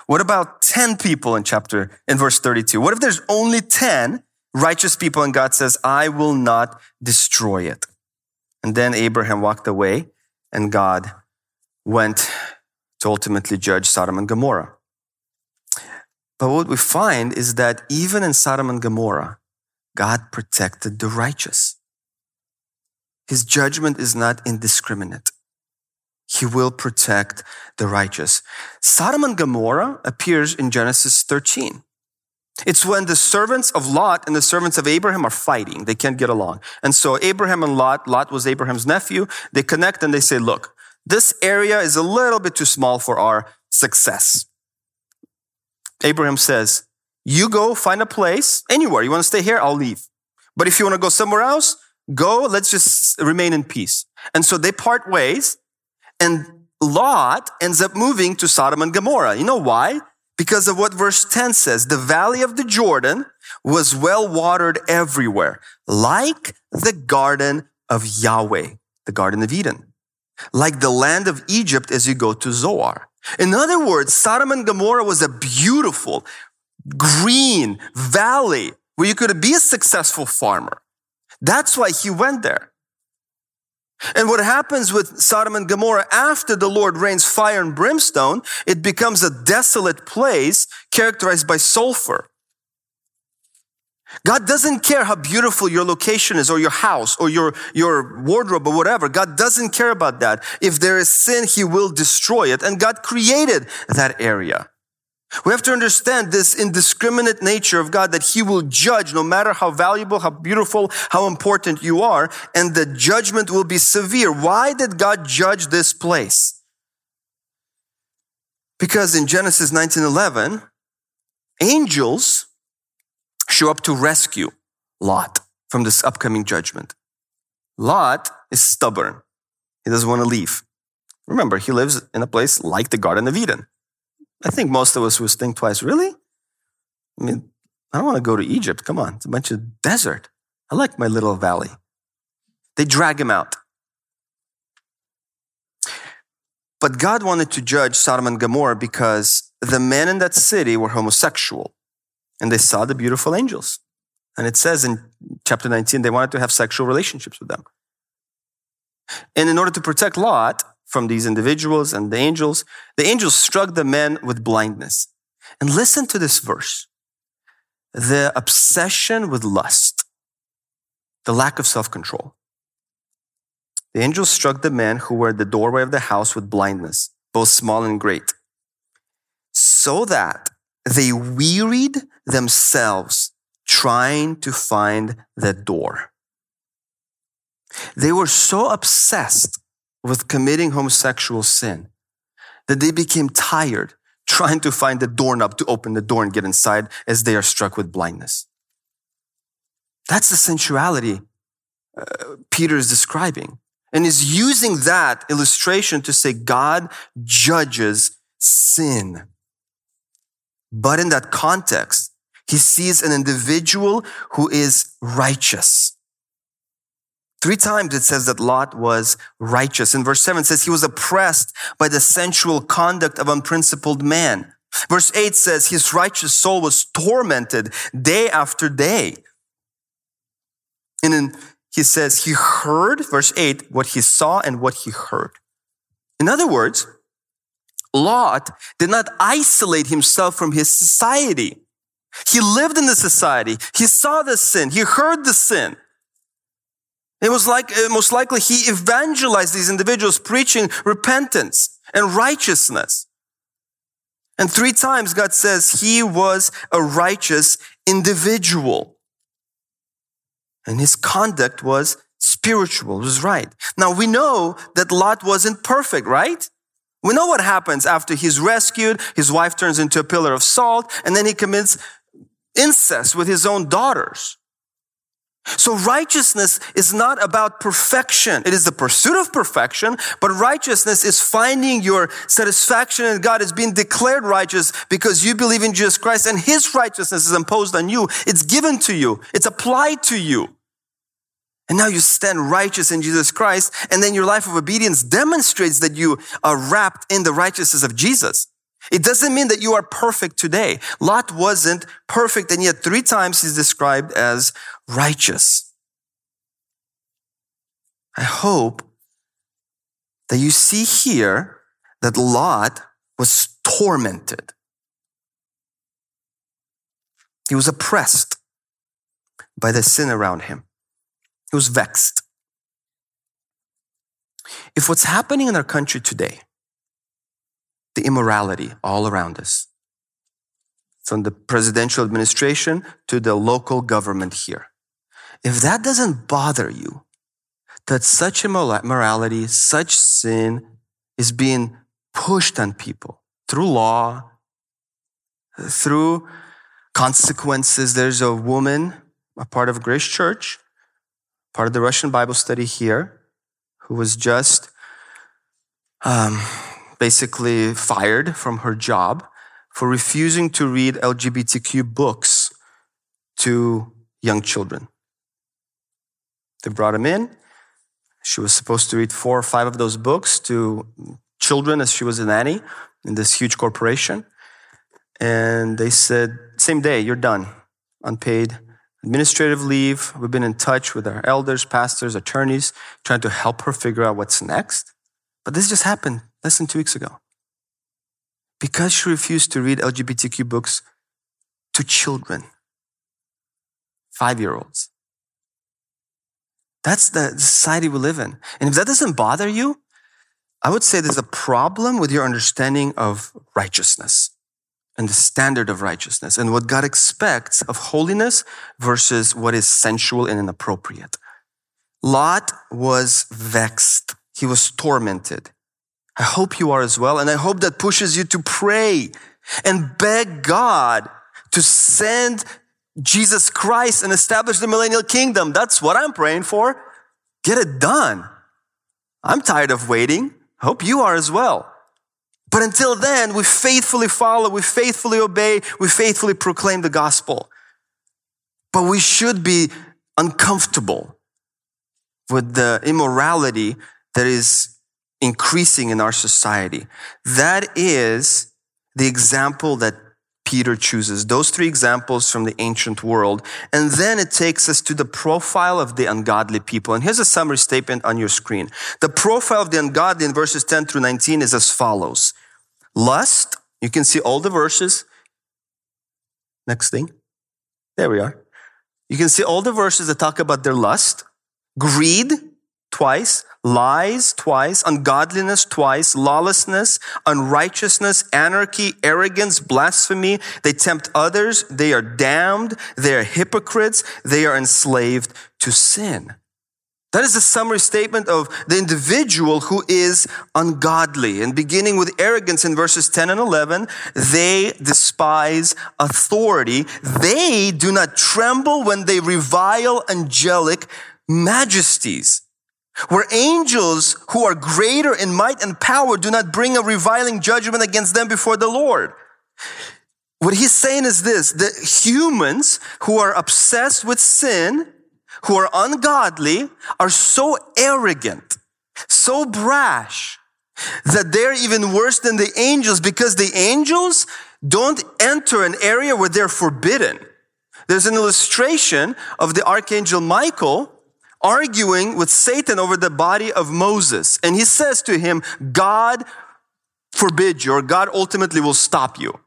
S1: What about 10 people in chapter, in verse 32? What if there's only 10 righteous people and God says, I will not destroy it? And then Abraham walked away and God went to ultimately judge Sodom and Gomorrah. But what we find is that even in Sodom and Gomorrah, God protected the righteous. His judgment is not indiscriminate. He will protect the righteous. Sodom and Gomorrah appears in Genesis 13. It's when the servants of Lot and the servants of Abraham are fighting. They can't get along. And so Abraham and Lot, Lot was Abraham's nephew, they connect and they say, look, this area is a little bit too small for our success. Abraham says, You go find a place anywhere. You want to stay here? I'll leave. But if you want to go somewhere else, go. Let's just remain in peace. And so they part ways, and Lot ends up moving to Sodom and Gomorrah. You know why? Because of what verse 10 says the valley of the Jordan was well watered everywhere, like the garden of Yahweh, the Garden of Eden, like the land of Egypt as you go to Zoar. In other words, Sodom and Gomorrah was a beautiful, green valley where you could be a successful farmer. That's why he went there. And what happens with Sodom and Gomorrah after the Lord rains fire and brimstone, it becomes a desolate place characterized by sulfur. God doesn't care how beautiful your location is or your house or your, your wardrobe or whatever. God doesn't care about that. If there is sin, He will destroy it. And God created that area. We have to understand this indiscriminate nature of God that He will judge no matter how valuable, how beautiful, how important you are, and the judgment will be severe. Why did God judge this place? Because in Genesis 19:11, angels show up to rescue Lot from this upcoming judgment. Lot is stubborn. He doesn't want to leave. Remember, he lives in a place like the Garden of Eden. I think most of us would think twice, really? I mean, I don't want to go to Egypt. Come on, it's a bunch of desert. I like my little valley. They drag him out. But God wanted to judge Sodom and Gomorrah because the men in that city were homosexual and they saw the beautiful angels. And it says in chapter 19, they wanted to have sexual relationships with them. And in order to protect Lot from these individuals and the angels, the angels struck the men with blindness. And listen to this verse the obsession with lust, the lack of self control. The angels struck the men who were at the doorway of the house with blindness, both small and great, so that they wearied themselves trying to find the door. They were so obsessed with committing homosexual sin that they became tired trying to find the doorknob to open the door and get inside as they are struck with blindness. That's the sensuality uh, Peter is describing and is using that illustration to say God judges sin. But in that context, he sees an individual who is righteous. Three times it says that Lot was righteous. In verse 7 it says he was oppressed by the sensual conduct of unprincipled man. Verse 8 says his righteous soul was tormented day after day. And then he says he heard, verse 8, what he saw and what he heard. In other words, Lot did not isolate himself from his society. He lived in the society. He saw the sin. He heard the sin. It was like, uh, most likely he evangelized these individuals preaching repentance and righteousness. And three times God says he was a righteous individual. And his conduct was spiritual, was right. Now we know that Lot wasn't perfect, right? We know what happens after he's rescued. His wife turns into a pillar of salt and then he commits incest with his own daughters. So righteousness is not about perfection. It is the pursuit of perfection, but righteousness is finding your satisfaction in God as being declared righteous because you believe in Jesus Christ and his righteousness is imposed on you. It's given to you. It's applied to you. And now you stand righteous in Jesus Christ. And then your life of obedience demonstrates that you are wrapped in the righteousness of Jesus. It doesn't mean that you are perfect today. Lot wasn't perfect, and yet three times he's described as righteous. I hope that you see here that Lot was tormented. He was oppressed by the sin around him. He was vexed. If what's happening in our country today the immorality all around us, from the presidential administration to the local government here. If that doesn't bother you, that such immorality, such sin is being pushed on people through law, through consequences. There's a woman, a part of Grace Church, part of the Russian Bible study here, who was just um, basically fired from her job for refusing to read LGBTQ books to young children. They brought him in. She was supposed to read four or five of those books to children as she was a nanny in this huge corporation. And they said, same day, you're done. Unpaid administrative leave. We've been in touch with our elders, pastors, attorneys, trying to help her figure out what's next. But this just happened less than two weeks ago. Because she refused to read LGBTQ books to children, five year olds. That's the society we live in. And if that doesn't bother you, I would say there's a problem with your understanding of righteousness and the standard of righteousness and what God expects of holiness versus what is sensual and inappropriate. Lot was vexed. He was tormented. I hope you are as well. And I hope that pushes you to pray and beg God to send Jesus Christ and establish the millennial kingdom. That's what I'm praying for. Get it done. I'm tired of waiting. I hope you are as well. But until then, we faithfully follow, we faithfully obey, we faithfully proclaim the gospel. But we should be uncomfortable with the immorality that is increasing in our society. That is the example that Peter chooses. Those three examples from the ancient world. And then it takes us to the profile of the ungodly people. And here's a summary statement on your screen. The profile of the ungodly in verses 10 through 19 is as follows. Lust, you can see all the verses. Next thing. There we are. You can see all the verses that talk about their lust. Greed, twice lies twice, ungodliness twice, lawlessness, unrighteousness, anarchy, arrogance, blasphemy. They tempt others. They are damned. They are hypocrites. They are enslaved to sin. That is a summary statement of the individual who is ungodly. And beginning with arrogance in verses 10 and 11, they despise authority. They do not tremble when they revile angelic majesties where angels who are greater in might and power do not bring a reviling judgment against them before the Lord. What he's saying is this, the humans who are obsessed with sin, who are ungodly, are so arrogant, so brash, that they're even worse than the angels because the angels don't enter an area where they're forbidden. There's an illustration of the archangel Michael arguing with Satan over the body of Moses. And he says to him, God forbid you, or God ultimately will stop you.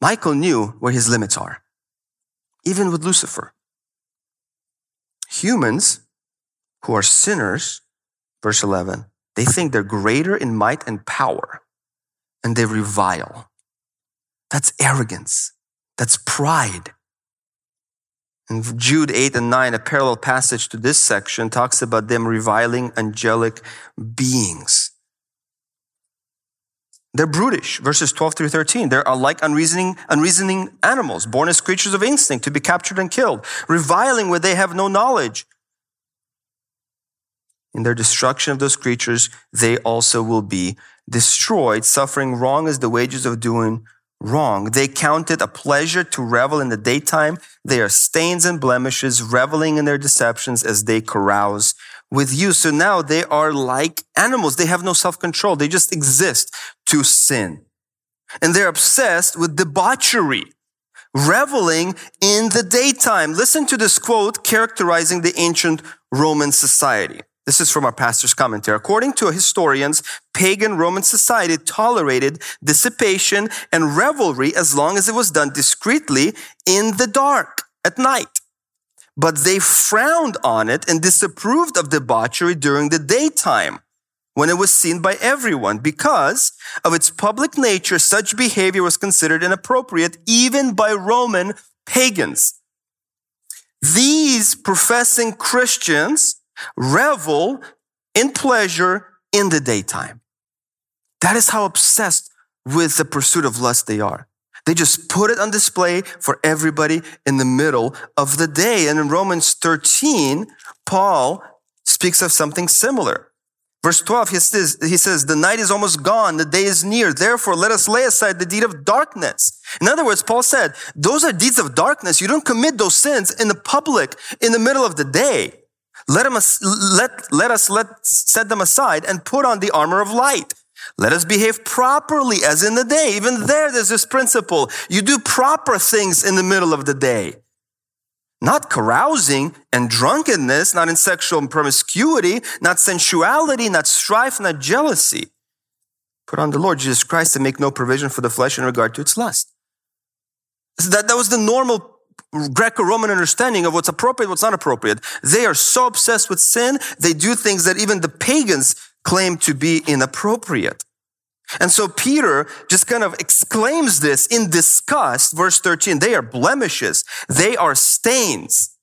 S1: Michael knew where his limits are, even with Lucifer. Humans who are sinners, verse 11, they think they're greater in might and power, and they revile. That's arrogance. That's pride. In Jude 8 and 9, a parallel passage to this section talks about them reviling angelic beings. They're brutish. Verses 12 through 13. They are like unreasoning, unreasoning animals, born as creatures of instinct to be captured and killed, reviling where they have no knowledge. In their destruction of those creatures, they also will be destroyed. Suffering wrong as the wages of doing wrong. They count it a pleasure to revel in the daytime. They are stains and blemishes, reveling in their deceptions as they carouse with you. So now they are like animals. They have no self-control. They just exist to sin. And they're obsessed with debauchery, reveling in the daytime. Listen to this quote characterizing the ancient Roman society. This is from our pastor's commentary. According to historians, pagan Roman society tolerated dissipation and revelry as long as it was done discreetly in the dark at night. But they frowned on it and disapproved of debauchery during the daytime when it was seen by everyone. Because of its public nature, such behavior was considered inappropriate even by Roman pagans. These professing Christians revel in pleasure in the daytime. That is how obsessed with the pursuit of lust they are. They just put it on display for everybody in the middle of the day. And in Romans 13, Paul speaks of something similar. Verse 12, he says, he says, the night is almost gone. The day is near. Therefore, let us lay aside the deed of darkness. In other words, Paul said, those are deeds of darkness. You don't commit those sins in the public, in the middle of the day. Let, them, let, let us let, set them aside and put on the armor of light. Let us behave properly as in the day. Even there, there's this principle. You do proper things in the middle of the day. Not carousing and drunkenness, not in sexual promiscuity, not sensuality, not strife, not jealousy. Put on the Lord Jesus Christ and make no provision for the flesh in regard to its lust. So that, that was the normal Greco-Roman understanding of what's appropriate, what's not appropriate. They are so obsessed with sin, they do things that even the pagans claim to be inappropriate. And so Peter just kind of exclaims this in disgust, verse 13. They are blemishes. They are stains.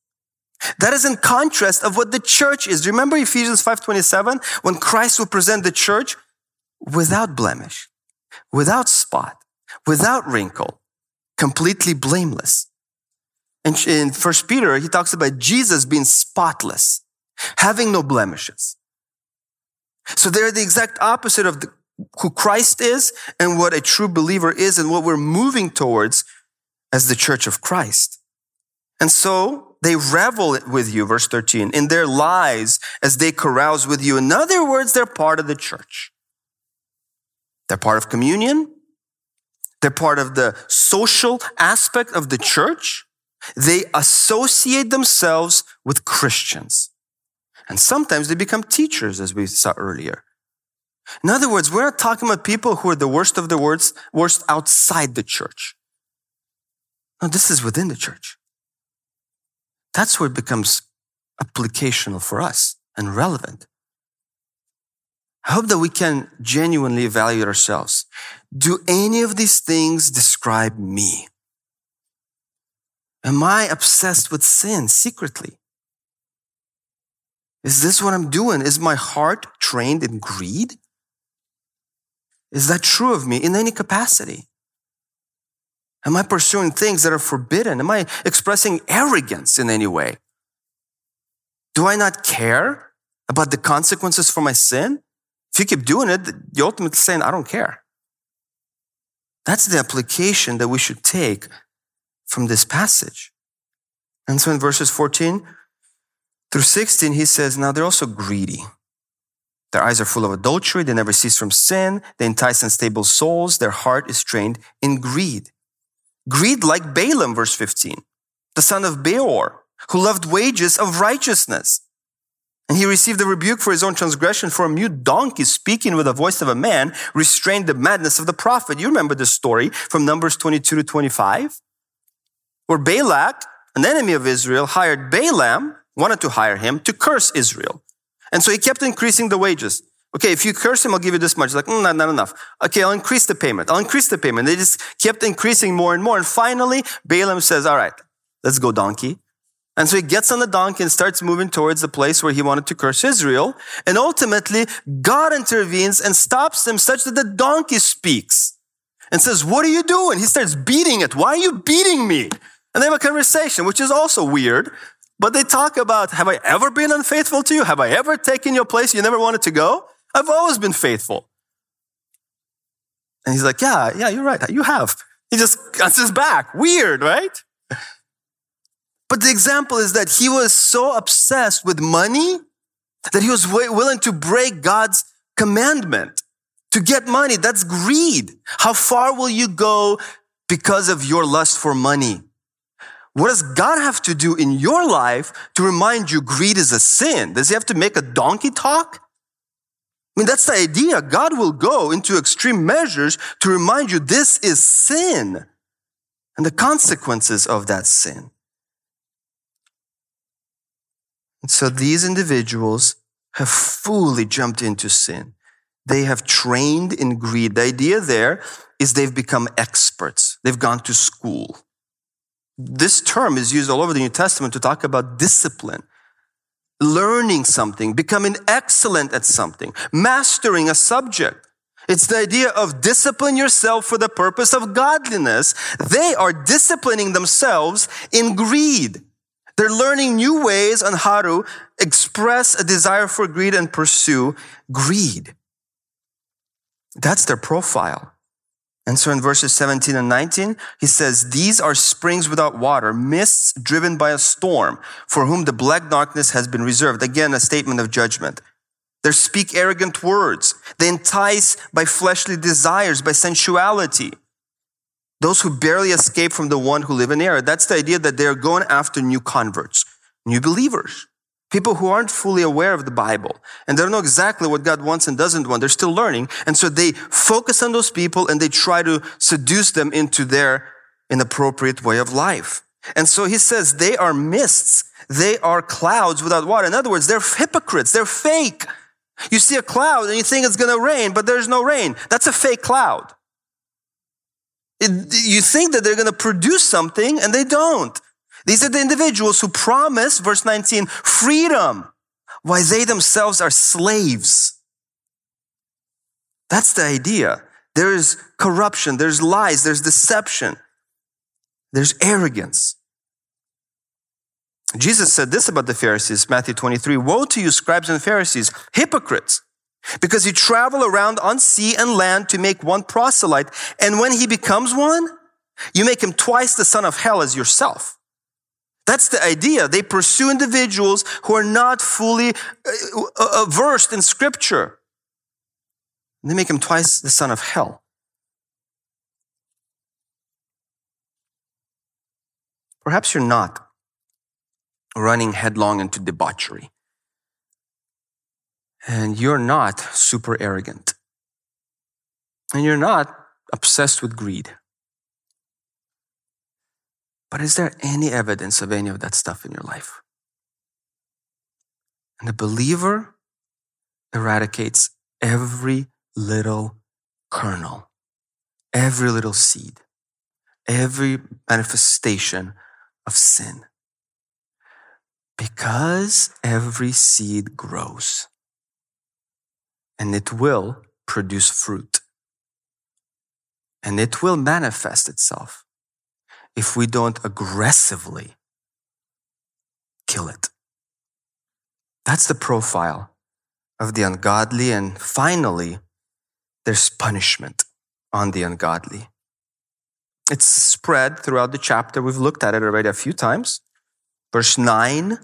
S1: That is in contrast of what the church is. Remember Ephesians 5.27? When Christ will present the church without blemish, without spot, without wrinkle, completely blameless. And in First Peter, he talks about Jesus being spotless, having no blemishes. So they're the exact opposite of the, who Christ is and what a true believer is and what we're moving towards as the church of Christ. And so they revel with you, verse 13, in their lies as they carouse with you. In other words, they're part of the church. They're part of communion. They're part of the social aspect of the church. They associate themselves with Christians. And sometimes they become teachers, as we saw earlier. In other words, we're not talking about people who are the worst of the worst, worst outside the church. No, this is within the church. That's where it becomes applicational for us and relevant. I hope that we can genuinely evaluate ourselves. Do any of these things describe me? Am I obsessed with sin secretly? Is this what I'm doing? Is my heart trained in greed? Is that true of me in any capacity? Am I pursuing things that are forbidden? Am I expressing arrogance in any way? Do I not care about the consequences for my sin? If you keep doing it, you're ultimately saying, I don't care. That's the application that we should take from this passage. And so in verses 14 through 16, he says, Now they're also greedy. Their eyes are full of adultery. They never cease from sin. They entice unstable souls. Their heart is trained in greed. Greed like Balaam, verse 15, the son of Beor, who loved wages of righteousness. And he received a rebuke for his own transgression, for a mute donkey speaking with the voice of a man restrained the madness of the prophet. You remember the story from Numbers 22 to 25? Where Balak, an enemy of Israel, hired Balaam, wanted to hire him to curse Israel. And so he kept increasing the wages. Okay, if you curse him, I'll give you this much. Like, mm, not, not enough. Okay, I'll increase the payment. I'll increase the payment. They just kept increasing more and more. And finally, Balaam says, all right, let's go donkey. And so he gets on the donkey and starts moving towards the place where he wanted to curse Israel. And ultimately, God intervenes and stops him such that the donkey speaks and says, What are you doing? He starts beating it. Why are you beating me? And they have a conversation, which is also weird. But they talk about, Have I ever been unfaithful to you? Have I ever taken your place you never wanted to go? I've always been faithful. And he's like, Yeah, yeah, you're right. You have. He just cuts his back. Weird, right? But the example is that he was so obsessed with money that he was willing to break God's commandment to get money. That's greed. How far will you go because of your lust for money? What does God have to do in your life to remind you greed is a sin? Does he have to make a donkey talk? I mean, that's the idea. God will go into extreme measures to remind you this is sin and the consequences of that sin. And so these individuals have fully jumped into sin. They have trained in greed. The idea there is they've become experts. They've gone to school. This term is used all over the New Testament to talk about discipline, learning something, becoming excellent at something, mastering a subject. It's the idea of discipline yourself for the purpose of godliness. They are disciplining themselves in greed. They're learning new ways on how to express a desire for greed and pursue greed. That's their profile. And so in verses 17 and 19, he says, These are springs without water, mists driven by a storm, for whom the black darkness has been reserved. Again, a statement of judgment. They speak arrogant words. They entice by fleshly desires, by sensuality. Those who barely escape from the one who live in error. That's the idea that they're going after new converts, new believers, people who aren't fully aware of the Bible and they don't know exactly what God wants and doesn't want. They're still learning. And so they focus on those people and they try to seduce them into their inappropriate way of life. And so he says they are mists. They are clouds without water. In other words, they're hypocrites. They're fake. You see a cloud and you think it's going to rain, but there's no rain. That's a fake cloud. It, you think that they're going to produce something and they don't. These are the individuals who promise, verse 19, freedom, while they themselves are slaves. That's the idea. There is corruption, there's lies, there's deception, there's arrogance. Jesus said this about the Pharisees, Matthew 23 Woe to you, scribes and Pharisees, hypocrites! Because you travel around on sea and land to make one proselyte, and when he becomes one, you make him twice the son of hell as yourself. That's the idea. They pursue individuals who are not fully uh, uh, uh, versed in scripture. They make him twice the son of hell. Perhaps you're not running headlong into debauchery and you're not super arrogant, and you're not obsessed with greed. But is there any evidence of any of that stuff in your life? And the believer eradicates every little kernel, every little seed, every manifestation of sin. Because every seed grows and it will produce fruit. And it will manifest itself if we don't aggressively kill it. That's the profile of the ungodly. And finally, there's punishment on the ungodly. It's spread throughout the chapter. We've looked at it already a few times. Verse 9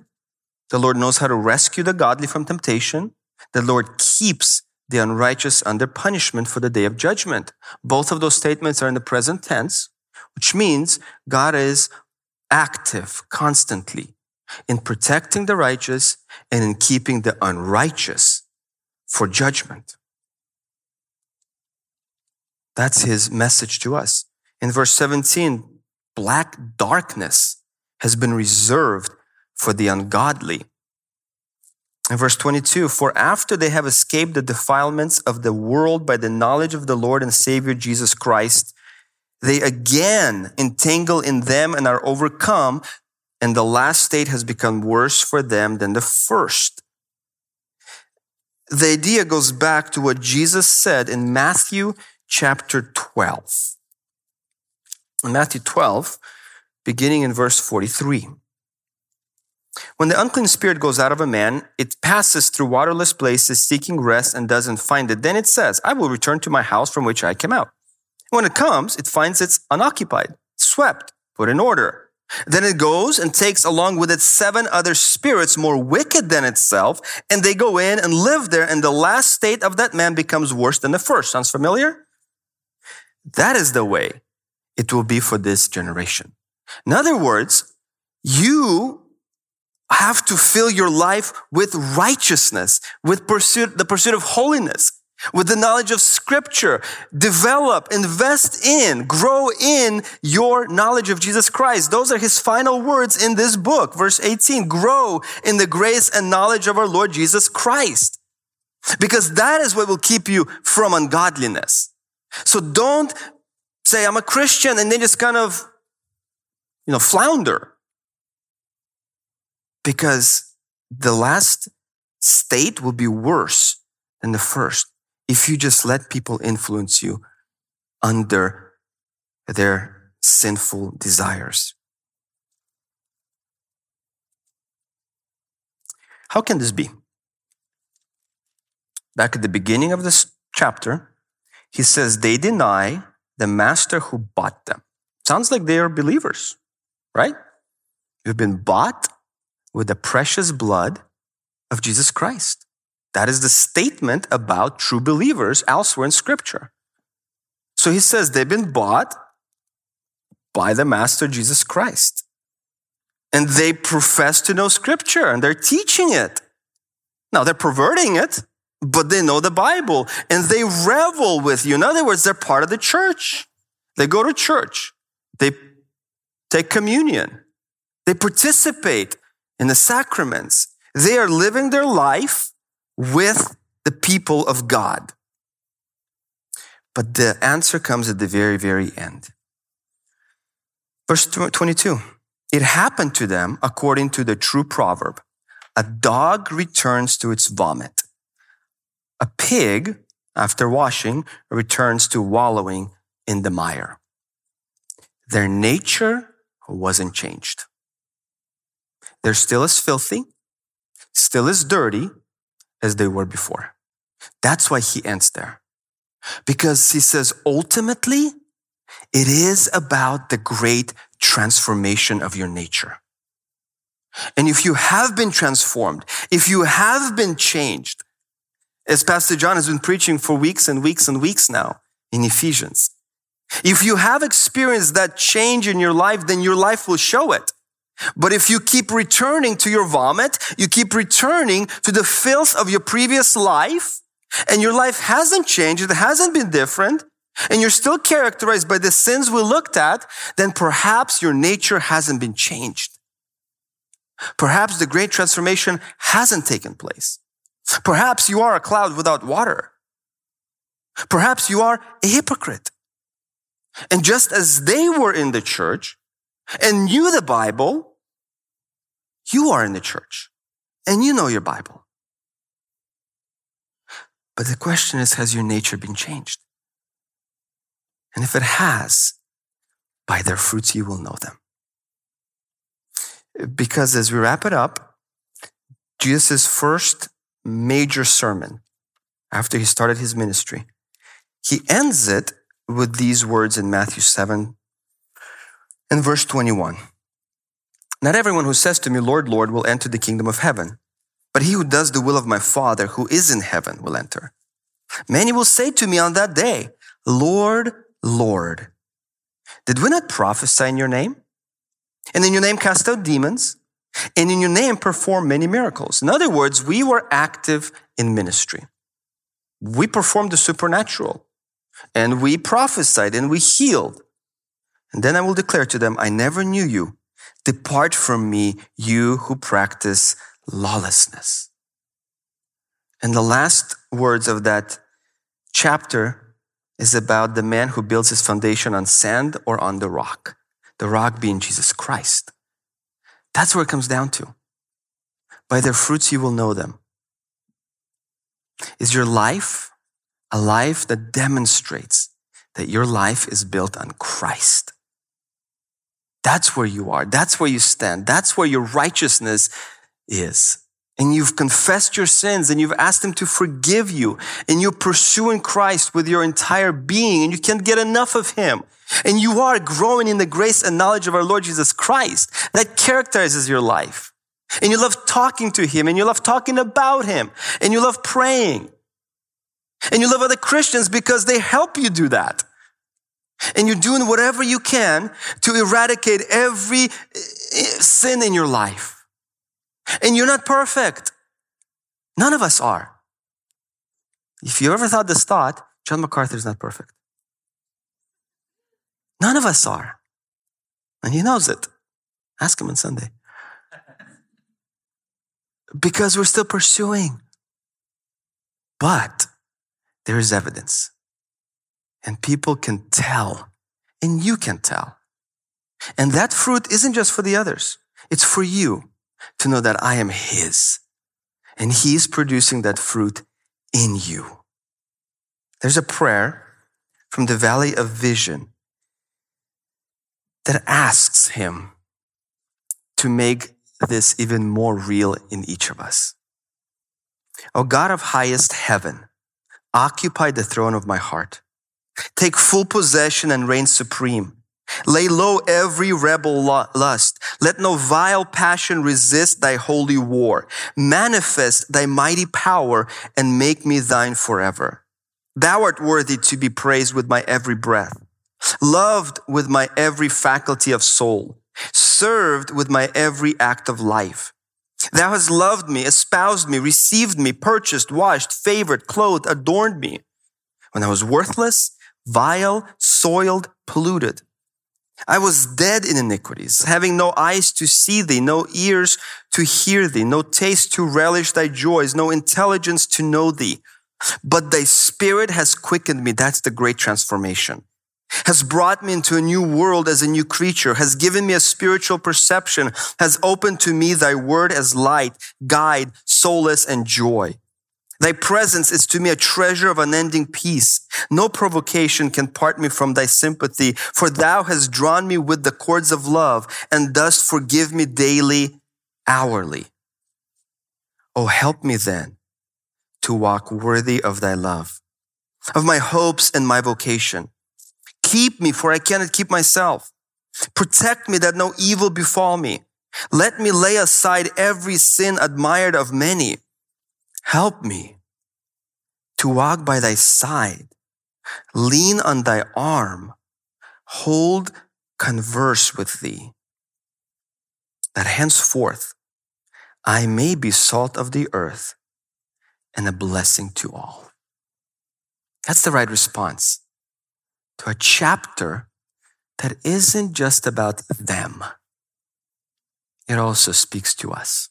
S1: the Lord knows how to rescue the godly from temptation. The Lord keeps the unrighteous under punishment for the day of judgment. Both of those statements are in the present tense, which means God is active constantly in protecting the righteous and in keeping the unrighteous for judgment. That's his message to us. In verse 17, black darkness has been reserved for the ungodly. In verse 22, for after they have escaped the defilements of the world by the knowledge of the Lord and Savior Jesus Christ, they again entangle in them and are overcome. and the last state has become worse for them than the first. The idea goes back to what Jesus said in Matthew chapter 12. In Matthew 12, beginning in verse 43. When the unclean spirit goes out of a man, it passes through waterless places seeking rest and doesn't find it. Then it says, I will return to my house from which I came out. When it comes, it finds it's unoccupied, swept, put in order. Then it goes and takes along with it seven other spirits more wicked than itself, and they go in and live there, and the last state of that man becomes worse than the first. Sounds familiar? That is the way it will be for this generation. In other words, you have to fill your life with righteousness, with pursuit, the pursuit of holiness, with the knowledge of scripture. Develop, invest in, grow in your knowledge of Jesus Christ. Those are his final words in this book. Verse 18, grow in the grace and knowledge of our Lord Jesus Christ. Because that is what will keep you from ungodliness. So don't say, I'm a Christian and then just kind of, you know, flounder. Because the last state will be worse than the first if you just let people influence you under their sinful desires. How can this be? Back at the beginning of this chapter, he says they deny the master who bought them. Sounds like they are believers, right? You've been bought with the precious blood of Jesus Christ. That is the statement about true believers elsewhere in scripture. So he says they've been bought by the Master Jesus Christ. And they profess to know scripture and they're teaching it. Now they're perverting it, but they know the Bible and they revel with you. In other words, they're part of the church. They go to church. They take communion. They participate in the sacraments. They are living their life with the people of God. But the answer comes at the very, very end. Verse 22 It happened to them according to the true proverb a dog returns to its vomit, a pig, after washing, returns to wallowing in the mire. Their nature wasn't changed. They're still as filthy, still as dirty, as they were before. That's why he ends there. Because he says, ultimately, it is about the great transformation of your nature. And if you have been transformed, if you have been changed, as Pastor John has been preaching for weeks and weeks and weeks now in Ephesians, if you have experienced that change in your life, then your life will show it. But if you keep returning to your vomit, you keep returning to the filth of your previous life, and your life hasn't changed, it hasn't been different, and you're still characterized by the sins we looked at, then perhaps your nature hasn't been changed. Perhaps the great transformation hasn't taken place. Perhaps you are a cloud without water. Perhaps you are a hypocrite. And just as they were in the church, and knew the Bible, you are in the church and you know your Bible. But the question is, has your nature been changed? And if it has, by their fruits you will know them. Because as we wrap it up, Jesus' first major sermon after he started his ministry, he ends it with these words in Matthew 7 in verse 21. Not everyone who says to me, Lord, Lord, will enter the kingdom of heaven, but he who does the will of my Father who is in heaven will enter. Many will say to me on that day, Lord, Lord, did we not prophesy in your name? And in your name cast out demons? And in your name perform many miracles. In other words, we were active in ministry. We performed the supernatural and we prophesied and we healed and then I will declare to them, I never knew you. Depart from me, you who practice lawlessness. And the last words of that chapter is about the man who builds his foundation on sand or on the rock, the rock being Jesus Christ. That's where it comes down to. By their fruits you will know them. Is your life a life that demonstrates that your life is built on Christ? That's where you are. That's where you stand. That's where your righteousness is. And you've confessed your sins and you've asked Him to forgive you and you're pursuing Christ with your entire being and you can't get enough of Him. And you are growing in the grace and knowledge of our Lord Jesus Christ. That characterizes your life. And you love talking to Him and you love talking about Him and you love praying. And you love other Christians because they help you do that. And you're doing whatever you can to eradicate every eh, sin in your life. And you're not perfect. None of us are. If you ever thought this thought, John MacArthur is not perfect. None of us are. And he knows it. Ask him on Sunday. Because we're still pursuing. But there is evidence. And people can tell. And you can tell. And that fruit isn't just for the others. It's for you to know that I am His. And He's producing that fruit in you. There's a prayer from the Valley of Vision that asks Him to make this even more real in each of us. O God of highest heaven, occupy the throne of my heart. Take full possession and reign supreme. Lay low every rebel lust. Let no vile passion resist thy holy war. Manifest thy mighty power and make me thine forever. Thou art worthy to be praised with my every breath, loved with my every faculty of soul, served with my every act of life. Thou hast loved me, espoused me, received me, purchased, washed, favored, clothed, adorned me. When I was worthless, vile, soiled, polluted, I was dead in iniquities, having no eyes to see thee, no ears to hear thee, no taste to relish thy joys, no intelligence to know thee. But thy spirit has quickened me. That's the great transformation. Has brought me into a new world as a new creature, has given me a spiritual perception, has opened to me thy word as light, guide, solace, and joy. Thy presence is to me a treasure of unending peace. No provocation can part me from thy sympathy, for thou hast drawn me with the cords of love and dost forgive me daily, hourly. Oh, help me then to walk worthy of thy love, of my hopes and my vocation. Keep me, for I cannot keep myself. Protect me that no evil befall me. Let me lay aside every sin admired of many Help me to walk by thy side, lean on thy arm, hold, converse with thee, that henceforth I may be salt of the earth and a blessing to all. That's the right response to a chapter that isn't just about them. It also speaks to us.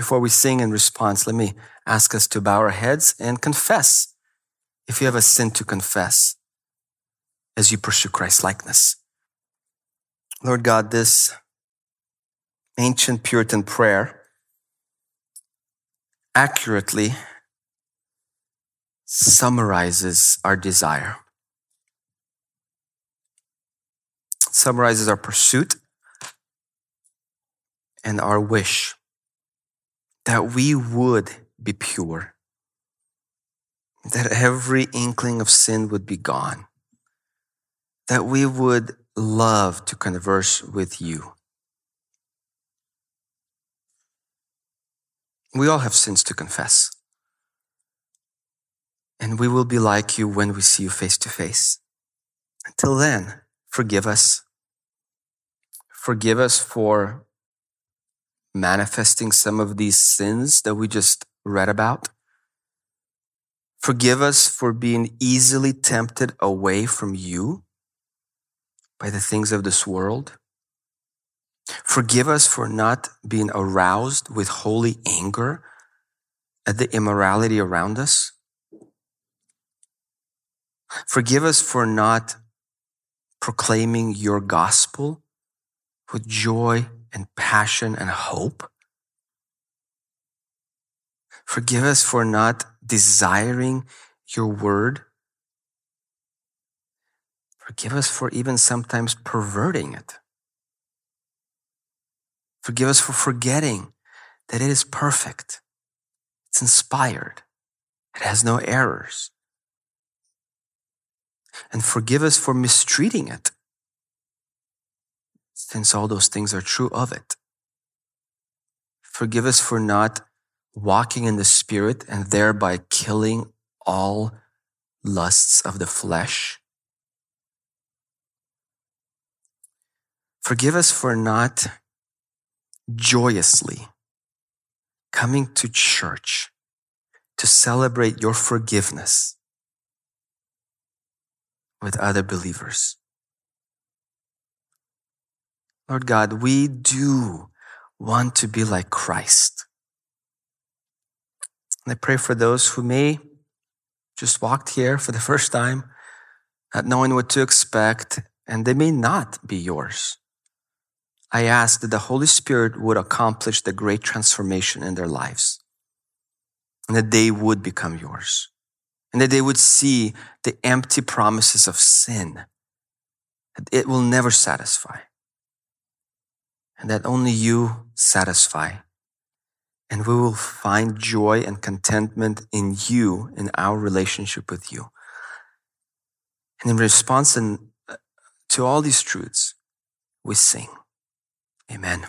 S1: Before we sing in response, let me ask us to bow our heads and confess. If you have a sin to confess as you pursue Christ's likeness. Lord God, this ancient Puritan prayer accurately summarizes our desire, summarizes our pursuit and our wish that we would be pure, that every inkling of sin would be gone, that we would love to converse with you. We all have sins to confess. And we will be like you when we see you face to face. Until then, forgive us. Forgive us for manifesting some of these sins that we just read about. Forgive us for being easily tempted away from you by the things of this world. Forgive us for not being aroused with holy anger at the immorality around us. Forgive us for not proclaiming your gospel with joy and passion and hope. Forgive us for not desiring your word. Forgive us for even sometimes perverting it. Forgive us for forgetting that it is perfect. It's inspired. It has no errors. And forgive us for mistreating it, since all those things are true of it. Forgive us for not walking in the Spirit and thereby killing all lusts of the flesh. Forgive us for not joyously coming to church to celebrate your forgiveness with other believers. Lord God, we do want to be like Christ. And I pray for those who may just walked here for the first time, not knowing what to expect, and they may not be yours. I ask that the Holy Spirit would accomplish the great transformation in their lives and that they would become yours and that they would see the empty promises of sin, that it will never satisfy and that only you satisfy. And we will find joy and contentment in you, in our relationship with you. And in response uh, to all these truths, we sing. Amen.